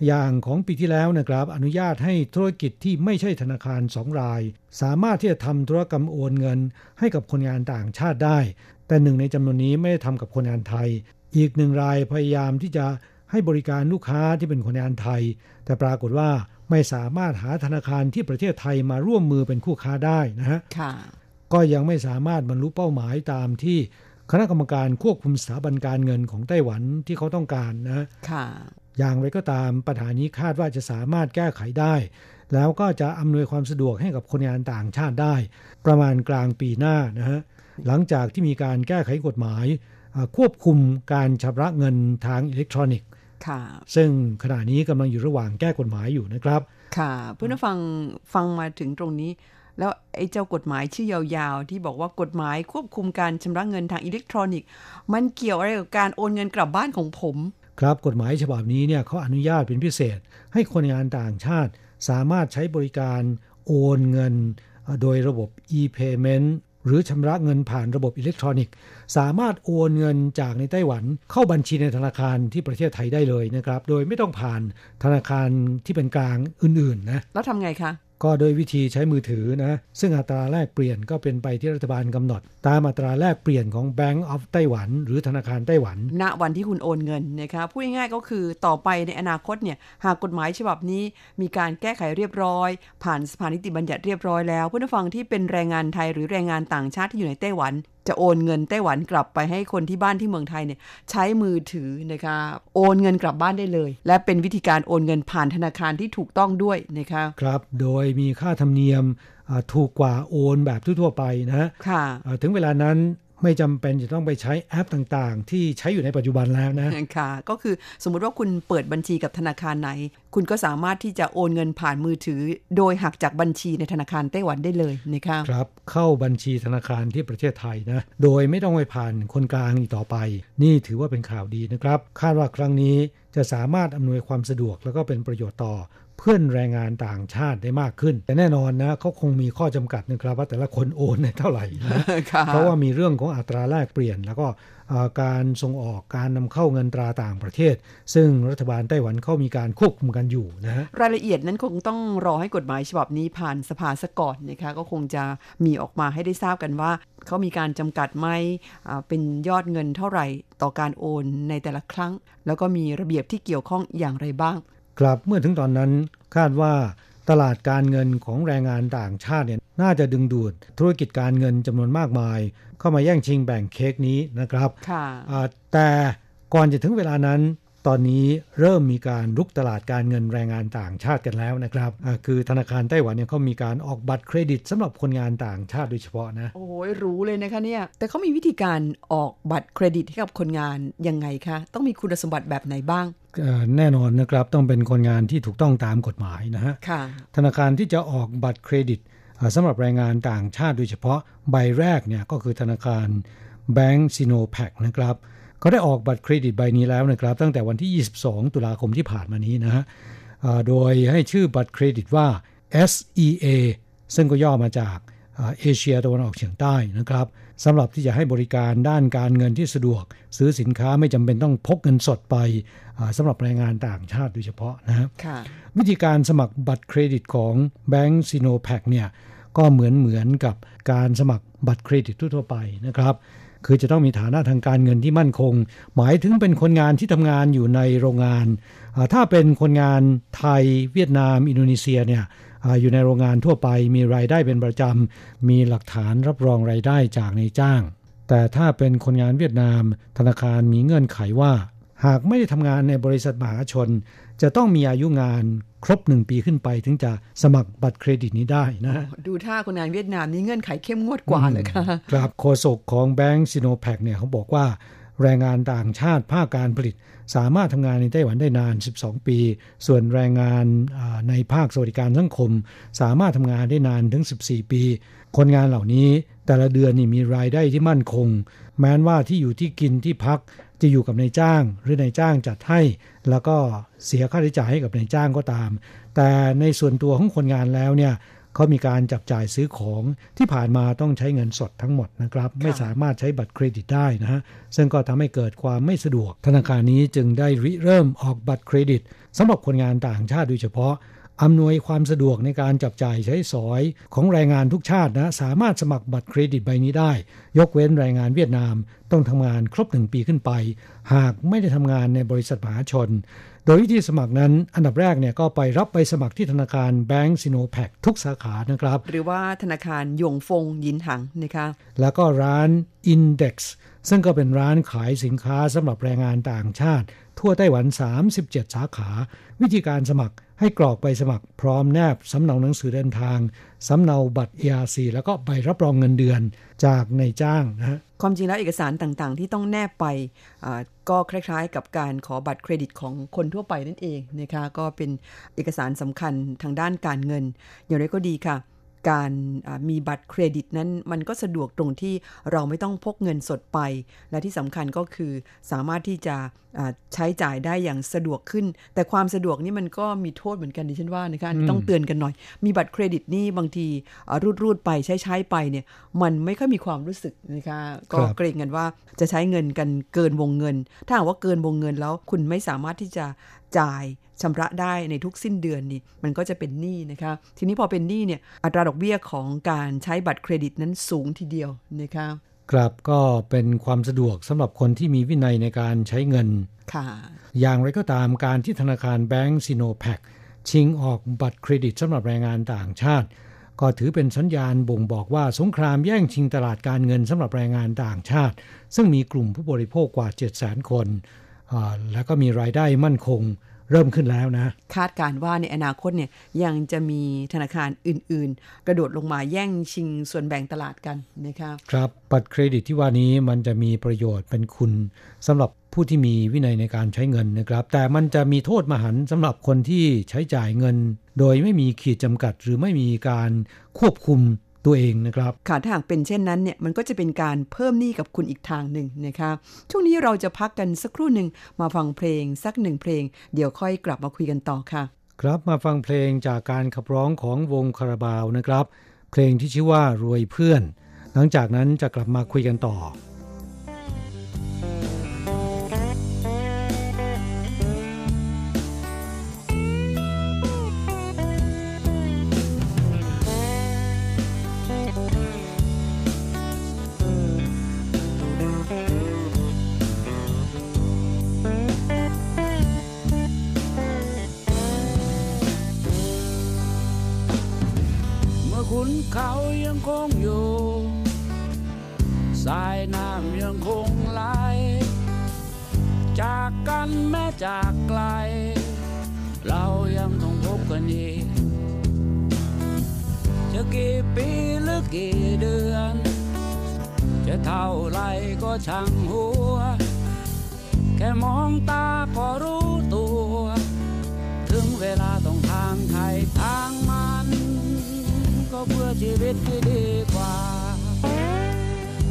อย่างของปีที่แล้วนะครับ อนุญาตให้ธุรกิจที่ไม่ใช่ธนาคารสองราย สามารถที่จะทำธุรกรรมโอนเงิน ให้กับคนงานต่างชาติได้ แต่หนึ่งในจำนวนนี้ไม่ได้ทำกับคนงานไทย อีกหนึ่งรายพยายามที่จะใให้บริการลูกค้าที่เป็นคนงานไทย แต่ปรากฏว่าไม่สามารถหาธนาคารที่ประเทศไทยมาร่วมมือเป็นคู่ค้าได้นะฮะค่ะก็ยังไม่สามารถบรรลุเป้าหมายตามที่ คณะกรรมการควบคุมสถาบันการเงินของไต้หวันที่เขาต้องการนะค่ะอย่างไรก็ตามปัญหานี้คาดว่าจะสามารถแก้ไขได้ แล้วก็จะอำนวยความสะดวกให้กับคนงานต่างชาติได้ ประมาณกลางปีหน้านะฮะหลังจากที่มีการแก้ไขกฎหมายอ่าควบคุมการชำระเงินทางอิเล็กทรอนิกส์ค่ะซึ่งขณะนี้กำลังอยู่ระหว่างแก้กฎหมายอยู่นะครับ ค่ะเพื่อนผู้ฟังฟังมาถึงตรงนี้ แล้วไอ้เจ้ากฎหมายชื่อยาวๆ ที่บอกว่ากฎหมายควบคุมการชำระเงินทางอิเล็กทรอนิกส์ มันเกี่ยวอะไรกับการโอนเงินกลับบ้านของผม ครับกฎหมายฉบับนี้เนี่ยเขาอนุญาตเป็นพิเศษ ให้คนงานต่างชาติสามารถใช้บริการโอนเงินเอ่อโดยระบบ e-payment หรือชำระเงินผ่านระบบอิเล็กทรอนิกส์ สามารถโอนเงินจากในไต้หวัน เข้าบัญชีในธนาคารที่ประเทศไทยได้เลยนะครับ โดยไม่ต้องผ่านธนาคารที่เป็นกลางอื่นๆนะ แล้วทำไงคะ ก็โดยวิธีใช้มือถือนะ ซึ่งอัตราแลกเปลี่ยนก็เป็นไปที่รัฐบาลกำหนด ตามอัตราแลกเปลี่ยนของ Bank of ไต้หวัน หรือธนาคารไต้หวัน ณ วันที่คุณโอนเงินนะคะพูดง่ายๆก็คือต่อไปในอนาคตเนี่ยหากกฎหมายฉบับนี้ มีการแก้ไขเรียบร้อย ผ่านสภานิติบัญญัติเรียบร้อยแล้วผู้นฟังที่เป็นแรงงานไทยหรือแรงงานต่างชาติที่อยู่ในไต้หวัน จะโอนเงินไต้หวันกลับไปให้คนที่บ้านที่เมืองไทยเนี่ยใช้มือถือนะคะโอนเงินกลับบ้านได้เลย และเป็นวิธีการโอนเงินผ่านธนาคารที่ถูกต้องด้วยนะคะครับ โดยมีค่าธรรมเนียมอ่าถูกกว่าโอนแบบทั่วๆไปนะค่ะอ่าถึงเวลานั้น ไม่จำเป็นจะต้องไปใช้แอปต่างๆ ที่ใช้อยู่ในปัจจุบันแล้วนะค่ะก็คือสมมุติว่าคุณเปิดบัญชีกับธนาคารไหน คุณก็สามารถที่จะโอนเงินผ่านมือถือ โดยหักจากบัญชีในธนาคารไต้หวันได้เลยนะคะครับเข้าบัญชีธนาคารที่ประเทศไทยนะโดยไม่ต้องไปผ่านคนกลางอีกต่อไป นี่ถือว่าเป็นข่าวดีนะครับ คาดว่าครั้งนี้จะสามารถอำนวยความสะดวกแล้วก็เป็นประโยชน์ต่อเพื่อนแรงงานต่างชาติได้มากขึ้น แต่แน่นอนนะเขาคงมีข้อจำกัดนะครับว่าแต่ละคนโอนในเท่าไหร่นะค่ะเพราะว่ามีเรื่องของอัตราแลกเปลี่ยน แล้วก็เอ่อการส่งออกการนำเข้าเงินตราต่างประเทศ ซึ่งรัฐบาลไต้หวันเขามีการควบคุมกันอยู่นะฮะรายละเอียดนั้นคงต้องรอให้กฎหมายฉบับนี้ผ่านสภาซะก่อนนะคะก็คงจะมีออกมาให้ได้ทราบกันว่าเขามีการจำกัดไหมอ่าเป็นยอดเงินเท่าไหร่ต่อการโอนในแต่ละครั้ง แล้วก็มีระเบียบที่เกี่ยวข้องอย่างไรบ้าง ครับเมื่อถึงตอนนั้นคาดว่าตลาดการเงินของแรงงานต่างชาติเนี่ยน่าจะดึงดูดธุรกิจการเงินจำนวนมากมาย เข้ามาแย่งชิงแบ่งเค้กนี้นะครับค่ะอ่าแต่ก่อนจะถึงเวลานั้น ตอนนี้เริ่มมีการลุกตลาดการเงินแรงงานต่างชาติกันแล้วนะครับอ่าคือธนาคารไต้หวันเนี่ยเขามีการออกบัตรเครดิตสำหรับคนงานต่างชาติโดยเฉพาะนะ โอ้ยรู้เลยนะคะเนี่ย แต่เขามีวิธีการออกบัตรเครดิตให้กับคนงานยังไงคะ ต้องมีคุณสมบัติแบบไหนบ้างเอ่อแน่นอนนะครับต้องเป็นคนงานที่ถูกต้องตามกฎหมายนะฮะค่ะธนาคารที่จะออกบัตรเครดิตเอ่อสำหรับแรงงานต่างชาติโดยเฉพาะใบแรกเนี่ยก็คือธนาคาร Bank s i n o p a c นะครับ เขาได้ออกบัตรเครดิตใบนี้แล้วนะครับ ตั้งแต่วันที่ 22 ตุลาคมที่ผ่านมานี้นะฮะเอ่อโดยให้ชื่อบัตรเครดิตว่า SEA ซึ่งก็ย่อมาจากเอเชียตะวันออกเฉียงใต้นะครับสำหรับที่จะให้บริการด้านการเงินที่สะดวก ซื้อสินค้าไม่จำเป็นต้องพกเงินสดไปอ่าสำหรับแรงงานต่างชาติโดยเฉพาะนะฮะค่ะวิธีการสมัครบัตรเครดิตของ Bank s i n o p a c เนี่ยก็เหมือนเหมือนกับการสมัครบัตรเครดิตทั่วๆไปนะครับ คือจะต้องมีฐานะทางการเงินที่มั่นคง หมายถึงเป็นคนงานที่ทำงานอยู่ในโรงงาน ถ้าเป็นคนงานไทยเวียดนาม อินโดนีเซียเนี่ยอาอยู่ในโรงงานทั่วไปมีรายได้เป็นประจำ มีหลักฐานรับรองรายได้จากในจ้าง แต่ถ้าเป็นคนงานเวียดนาม ธนาคารมีเงื่อนไขว่า หากไม่ได้ทำงานในบริษัทมหาชน จะต้องมีอายุงานครบหนึ่งปีขึ้นไป ถึงจะสมัครบัตรเครดิตนี้ได้นะ ดูท่าคนงานเวียดนามนี่เงื่อนไขเข้มงวดกว่าเลยค่ะครับโฆษกของแบงก์ซิโนแพคเนี่ยเขาบอกว่า แรงงานต่างชาติภาคการผลิต สามารถทำงานในไต้หวันได้นาน 12 ปี ส่วนแรงงานอ่าในภาคสวัสดิการสังคม สามารถทำงานได้นานถึง 14 ปี คนงานเหล่านี้แต่ละเดือนนี่มีรายได้ที่มั่นคง แม้นว่าที่อยู่ที่กินที่พัก จะอยู่กับนายจ้าง หรือนายจ้างจัดให้ แล้วก็เสียค่าใช้จ่ายให้กับนายจ้างก็ตาม แต่ในส่วนตัวของคนงานแล้วเนี่ยเขามีการจับจ่ายซื้อของที่ผ่านมาต้องใช้เงินสดทั้งหมดนะครับ ไม่สามารถใช้บัตรเครดิตได้นะฮะซึ่งก็ทำให้เกิดความไม่สะดวก ธนาคารนี้จึงได้ริเริ่มออกบัตรเครดิตสำหรับคนงานต่างชาติโดยเฉพาะ อำนวยความสะดวกในการจับจ่ายใช้สอยของแรงงานทุกชาตินะ สามารถสมัครบัตรเครดิตใบนี้ได้ ยกเว้นแรงงานเวียดนามต้องทำงานครบหนึ่งปีขึ้นไป หากไม่ได้ทำงานในบริษัทมหาชน โดยวิธีสมัครนั้นอันดับแรกเนี่ยก็ไปรับใบสมัครที่ธนาคารแบงก์ซิโนแพคทุกสาขานะครับ หรือว่าธนาคารหยงฟงยินหังนะคะแล้วก็ร้าน Index ซึ่งก็เป็นร้านขายสินค้าสำหรับแรงงานต่างชาติ ทั่วไต้หวัน 37 สาขา วิธีการสมัครให้กรอกใบสมัคร พร้อมแนบสำเนาหนังสือเดินทางสำเนาบัตร ERC แล้วก็ใบรับรองเงินเดือนจากในจ้างนะความจริงแล้วเอกสารต่างๆ ที่ต้องแนบไปก็คล้ายๆ กับการขอบัตรเครดิตของคนทั่วไปนั่นเองนะคะก็เป็นเอกสารสำคัญทางด้านการเงิน อย่างไรก็ดีค่ะการมีบัตรเครดิตนั้นมันก็สะดวกตรงที่เราไม่ต้องพกเงินสดไป และที่สำคัญก็คือสามารถที่จะ ใช้จ่ายได้อย่างสะดวกขึ้น แต่ความสะดวกนี่มันก็มีโทษเหมือนกันดิฉันว่านะคะอันนี้ต้องเตือนกันหน่อย มีบัตรเครดิตนี่บางทีอ่ารูดรูดๆไปใช้ใช้ๆไปเนี่ย มันไม่ค่อยมีความรู้สึกนะคะก็ครับเกรงกันว่าจะใช้เงินกันเกินวงเงิน ถ้าหากว่าเกินวงเงินแล้วคุณไม่สามารถที่จะจ่ายชำระได้ในทุกสิ้นเดือนนี่มันก็จะเป็นหนี้นะคะ ทีนี้พอเป็นหนี้เนี่ยอัตราดอกเบี้ยของการใช้บัตรเครดิตนั้นสูงทีเดียวนะคะ ครับก็เป็นความสะดวกสำหรับคนที่มีวินัยในการใช้เงิน ค่ะ อย่างไรก็ตามการที่ธนาคารแบงก์ซิโนแพคชิงออกบัตรเครดิตสำหรับแรงงานต่างชาติ ก็ถือเป็นสัญญาณบ่งบอกว่าสงครามแย่งชิงตลาดการเงินสำหรับแรงงานต่างชาติ ซึ่งมีกลุ่มผู้บริโภคกว่า 7 0 0 0 0 0 คนอ่าแล้วก็มีรายได้มั่นคง เริ่มขึ้นแล้วนะ คาดการณ์ว่าในอนาคตเนี่ยยังจะมีธนาคารอื่น ๆ กระโดดลงมาแย่งชิงส่วนแบ่งตลาดกันนะคะครับบัตรเครดิตที่ว่านี้มันจะมีประโยชน์เป็นคุณสำหรับผู้ที่มีวินัยในการใช้เงินนะครับ แต่มันจะมีโทษมหันต์สำหรับคนที่ใช้จ่ายเงิน โดยไม่มีขีดจำกัดหรือไม่มีการควบคุม ตัวเองนะครับค่ะถ้าหากเป็นเช่นนั้นเนี่ยมันก็จะเป็นการเพิ่มหนี้กับคุณอีกทางหนึ่งนะคะช่วงนี้เราจะพักกันสักครู่หนึ่งมาฟังเพลงสักหนึ่งเพลง เดี๋ยวค่อยกลับมาคุยกันต่อค่ะ ครับมาฟังเพลงจากการขับร้องของวงคาราบาวนะครับ เพลงที่ชื่อว่ารวยเพื่อน หลังจากนั้นจะกลับมาคุยกันต่อ ยังคงอยู่ สายน้ำยังคงไหล จากกันแม้จากไกล เรายังต้องพบกันอีกจะกี่ปีหรือกี่เดือน จะเท่าไรก็ช่างหัว แค่มองตาก็รู้ตัว ถึงเวลาต้องทางไทยทางมัน ก็เพื่อชีวิตที่ดีกว่า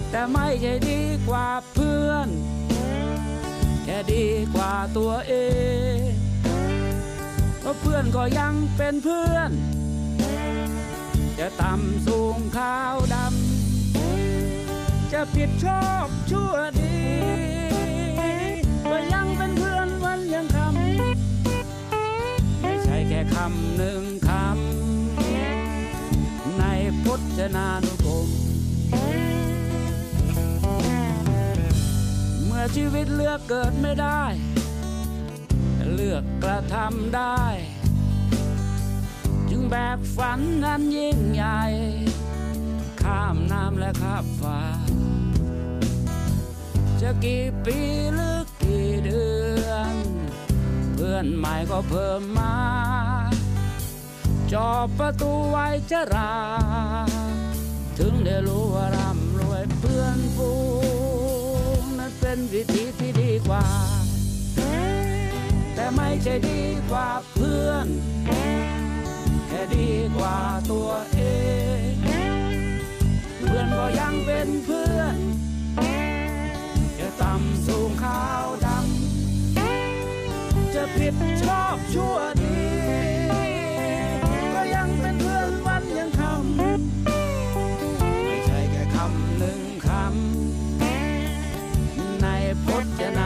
แต่ไม่ใช่ดีกว่าเพื่อน แค่ดีกว่าตัวเองเพราะเพื่อนก็ยังเป็นเพื่อน จะต่ำสูงขาวดำ จะผิดชอบชั่วดี ก็ยังเป็นเพื่อนวันยังคำ ไม่ใช่แค่คำหนึ่ง จนานุกรมเมื่อชีวิตเลือกเกิดไม่ได้ แต่เลือกกระทำได้ จึงแบกฝันนั้นยิ่งใหญ่ ข้ามน้ำและข้ามฟ้า จะกี่ปีหรือกี่เดือน เพื่อนใหม่ก็เพิ่มมา อบประตูไว้จะรา ถึงได้รู้ว่าร่ำรวยเพื่อนฟูงนั้นเป็นวิธีที่ดีกว่า แต่ไม่ใช่ดีกว่าเพื่อน แค่ดีกว่าตัวเอง เพื่อนก็ยังเป็นเพื่อนจะต่ำสูงขาวดำจะผิดชอบชั่วดี ใ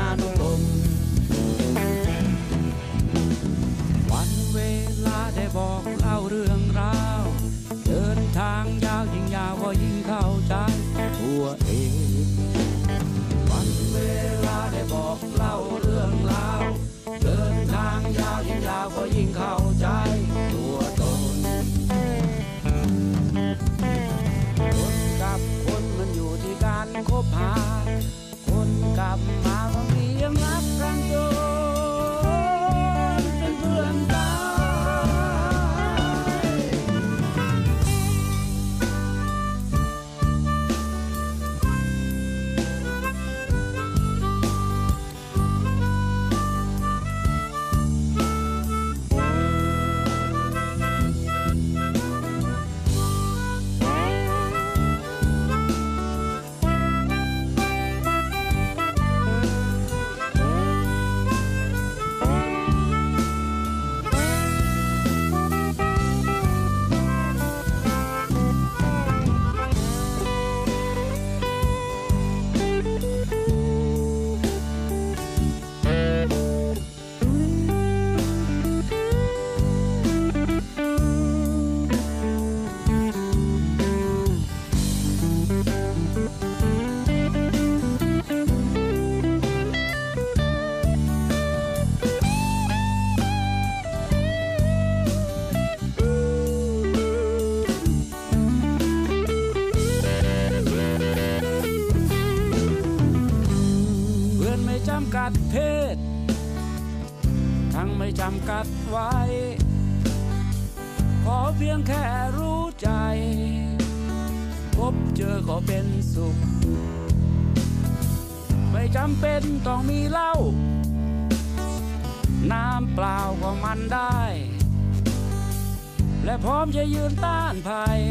ยืนต้านภัย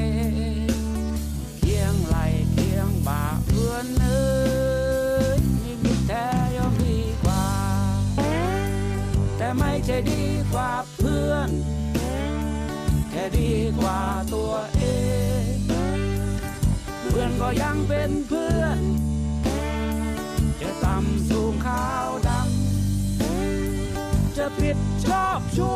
เคียงไหลเคียงบ่าเพื่อนเอ้ยมีมิตรแท้ย่อมดีกว่า แต่ไม่ใช่ดีกว่าเพื่อน แค่ดีกว่าตัวเอง เพื่อนก็ยังเป็นเพื่อน จะต่ำสูงขาวดำจะผิดชอบชั่ว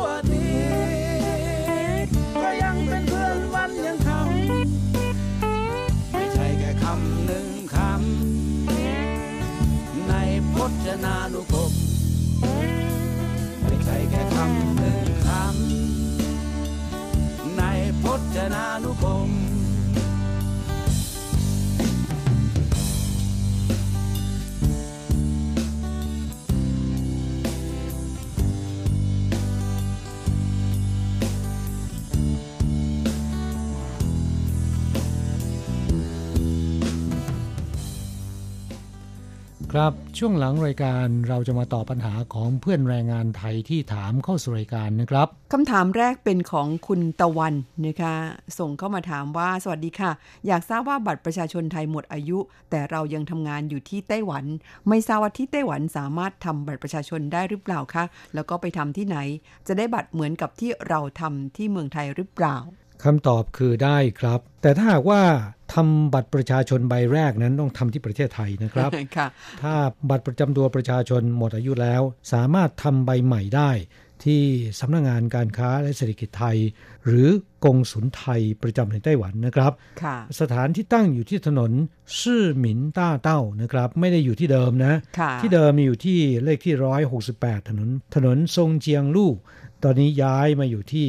ครับช่วงหลังรายการเราจะมาตอบปัญหาของเพื่อนแรงงานไทยที่ถามเข้าสู่รายการนะครับคำถามแรกเป็นของคุณตะวันนะคะ ส่งเข้ามาถามว่าสวัสดีค่ะ อยากทราบว่าบัตรประชาชนไทยหมดอายุ แต่เรายังทำงานอยู่ที่ไต้หวัน ไม่ทราบว่าที่ไต้หวันสามารถทำบัตรประชาชนได้หรือเปล่าคะแล้วก็ไปทำที่ไหน จะได้บัตรเหมือนกับที่เราทำที่เมืองไทยหรือเปล่า คำตอบคือได้ครับ แต่ถ้าหากว่าทำบัตรประชาชนใบแรกนั้นต้องทำที่ประเทศไทยนะครับค่ะถ้าบัตรประจำตัวประชาชนหมดอายุแล้ว สามารถทำใบใหม่ได้ ที่สำนักงงานการค้าและเศรษฐกิจไทย หรือกงสุลไทยประจำในไต้หวันนะครับค่ะสถานที่ตั้งอยู่ที่ถนนซื่อหมินต้าเต้านะครับ ไม่ได้อยู่ที่เดิมนะค่ะที่เดิมมีอยู่ที่เลขที่ 168 ถนน ถนนซงเจียงลู่ ตอนนี้ย้ายมาอยู่ที่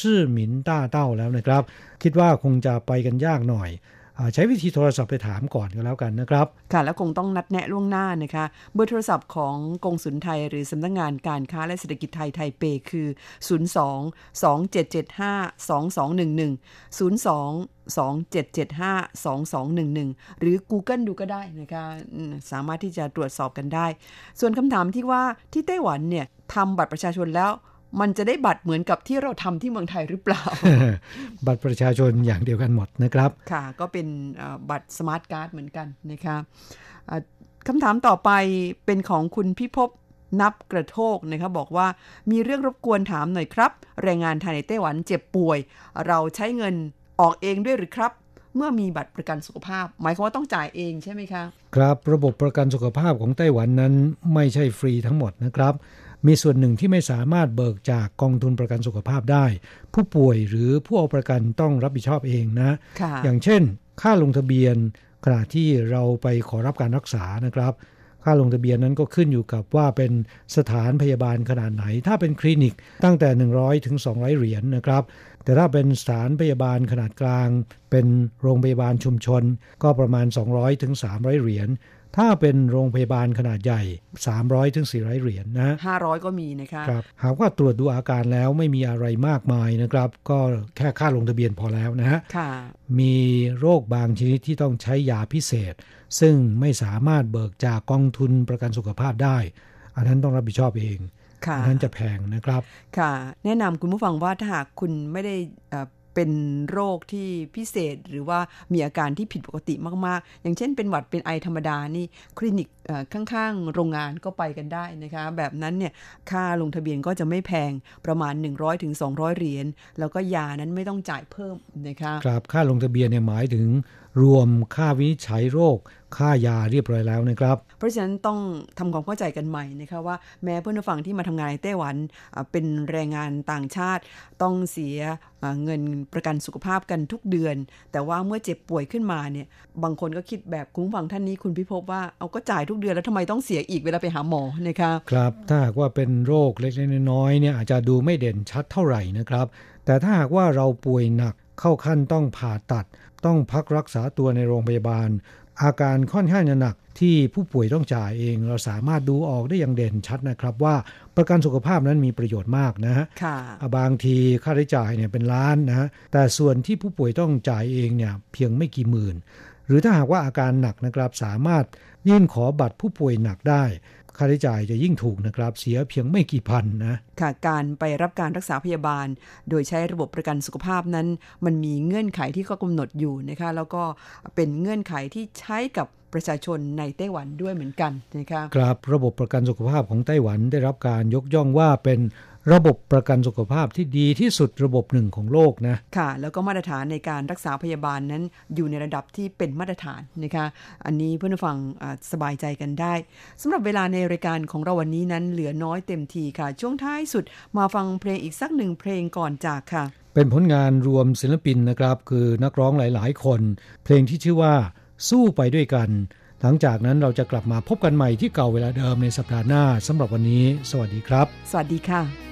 ซื่อหมินต้าเต้าแล้วนะครับ คิดว่าคงจะไปกันยากหน่อยใช้วิธีโทรศัพท์ไปถามก่อนก็แล้วกันนะครับ ค่ะ แล้วคงต้องนัดแนะล่วงหน้านะคะ เบอร์โทรศัพท์ของกงสุลไทยหรือสำนักงานการค้าและเศรษฐกิจไทยไทเปคือ 02 2775 2211 02 2775 2211 หรือ Google ดูก็ได้นะคะสามารถที่จะตรวจสอบกันได้ ส่วนคำถามที่ว่าที่ไต้หวันเนี่ยทำบัตรประชาชนแล้ว มันจะได้บัตรเหมือนกับที่เราทำที่เมืองไทยหรือเปล่า บัตรประชาชนอย่างเดียวกันหมดนะครับ ค่ะ ก็เป็นเอ่อบัตรสมาร์ทการ์ดเหมือนกันนะคะเอ่อคำถามต่อไปเป็นของคุณพิภพนับกระโทกนะคะบอกว่ามีเรื่องรบกวนถามหน่อยครับ แรงงานไทยในไต้หวันเจ็บป่วย เราใช้เงินออกเองด้วยหรือครับ เมื่อมีบัตรประกันสุขภาพ หมายความว่าต้องจ่ายเองใช่ไหมคะ ครับระบบประกันสุขภาพของไต้หวันนั้นไม่ใช่ฟรีทั้งหมดนะครับ มีส่วนหนึ่งที่ไม่สามารถเบิกจากกองทุนประกันสุขภาพได้ ผู้ป่วยหรือผู้เอาประกันต้องรับผิดชอบเองนะค่ะอย่างเช่น ค่าลงทะเบียนขณะที่เราไปขอรับการรักษานะครับ ค่าลงทะเบียนนั้นก็ขึ้นอยู่กับว่าเป็นสถานพยาบาลขนาดไหน ถ้าเป็นคลินิกตั้งแต่ 100 ถึง 200 เหรียญนะครับ แต่ถ้าเป็นสถานพยาบาลขนาดกลาง เป็นโรงพยาบาลชุมชน ก็ประมาณ 200 ถึง 300 เหรียญ ถ้าเป็นโรงพยาบาลขนาดใหญ่ 300ถึง400 เหรียญนะ500 ก็มีนะคะครับหากว่าตรวจดูอาการแล้วไม่มีอะไรมากมายนะครับ ก็แค่ค่าลงทะเบียนพอแล้วนะฮะค่ะมีโรคบางชนิดที่ต้องใช้ยาพิเศษ ซึ่งไม่สามารถเบิกจากกองทุนประกันสุขภาพได้ อันนั้นต้องรับผิดชอบเองค่ะอันนั้นจะแพงนะครับ ค่ะ แนะนำคุณผู้ฟังว่าถ้าหากคุณไม่ได้เอ่อ เป็นโรคที่พิเศษหรือว่ามีอาการที่ผิดปกติมาก ๆ อย่างเช่นเป็นหวัดเป็นไอธรรมดานี่คลินิกข้างๆ โรงงานก็ไปกันได้นะคะ แบบนั้นเนี่ยค่าลงทะเบียนก็จะไม่แพงประมาณ 100-200ถึง200เหรียญแล้วก็ยานั้นไม่ต้องจ่ายเพิ่มนะคะครับค่าลงทะเบียนเนี่ยหมายถึงรวมค่าวินิจฉัยโรค ค่ายาเรียบร้อยแล้วนะครับ เพราะฉะนั้นต้องทำความเข้าใจกันใหม่นะคะว่าแม้เพื่อนผู้ฟังที่มาทำงานในไต้หวันอ่าเป็นแรงงานต่างชาติ ต้องเสียอ่าเงินประกันสุขภาพกันทุกเดือน แต่ว่าเมื่อเจ็บป่วยขึ้นมาเนี่ยบางคนก็คิดแบบคุณผู้ฟังท่านนี้คุณพิภพว่าเอาก็จ่ายทุกเดือนแล้วทำไมต้องเสียอีกเวลาไปหาหมอนะคะครับถ้าหากว่าเป็นโรคเล็กๆน้อยๆเนี่ยอาจจะดูไม่เด่นชัดเท่าไหร่นะครับ แต่ถ้าหากว่าเราป่วยหนักเข้าขั้นต้องผ่าตัด ต้องพักรักษาตัวในโรงพยาบาล อาการค่อนข้างจะหนักที่ผู้ป่วยต้องจ่ายเองเราสามารถดูออกได้อย่างเด่นชัดนะครับ ว่าประกันสุขภาพนั้นมีประโยชน์มากนะฮะค่ะอ่าบางทีค่าใช้จ่ายเนี่ยเป็นล้านนะฮะแต่ส่วนที่ผู้ป่วยต้องจ่ายเองเนี่ยเพียงไม่กี่หมื่น หรือถ้าหากว่าอาการหนักนะครับสามารถยื่นขอบัตรผู้ป่วยหนักได้ ค่าใช้จ่ายจะยิ่งถูกนะครับ เสียเพียงไม่กี่พันนะค่ะการไปรับการรักษาพยาบาล โดยใช้ระบบประกันสุขภาพนั้น มันมีเงื่อนไขที่เขากำหนดอยู่นะคะแล้วก็เป็นเงื่อนไขที่ใช้กับประชาชนในไต้หวันด้วยเหมือนกันนะคะครับระบบประกันสุขภาพของไต้หวันได้รับการยกย่องว่าเป็น ระบบประกันสุขภาพที่ดีที่สุดระบบหนึ่งของโลกนะค่ะ แล้วก็มาตรฐานในการรักษาพยาบาลนั้นอยู่ในระดับที่เป็นมาตรฐานนะคะอันนี้เพื่อนผู้ฟังอ่าสบายใจกันได้สำหรับเวลาในรายการของเราวันนี้นั้นเหลือน้อยเต็มทีค่ะ ช่วงท้ายสุดมาฟังเพลงอีกสักหนึ่งเพลงก่อนจากค่ะ เป็นผลงานรวมศิลปินนะครับ คือนักร้องหลาย ๆ คน เพลงที่ชื่อว่าสู้ไปด้วยกันหลังจากนั้นเราจะกลับมาพบกันใหม่ที่เก่าเวลาเดิมในสัปดาห์หน้าสำหรับวันนี้ สวัสดีครับ สวัสดีค่ะ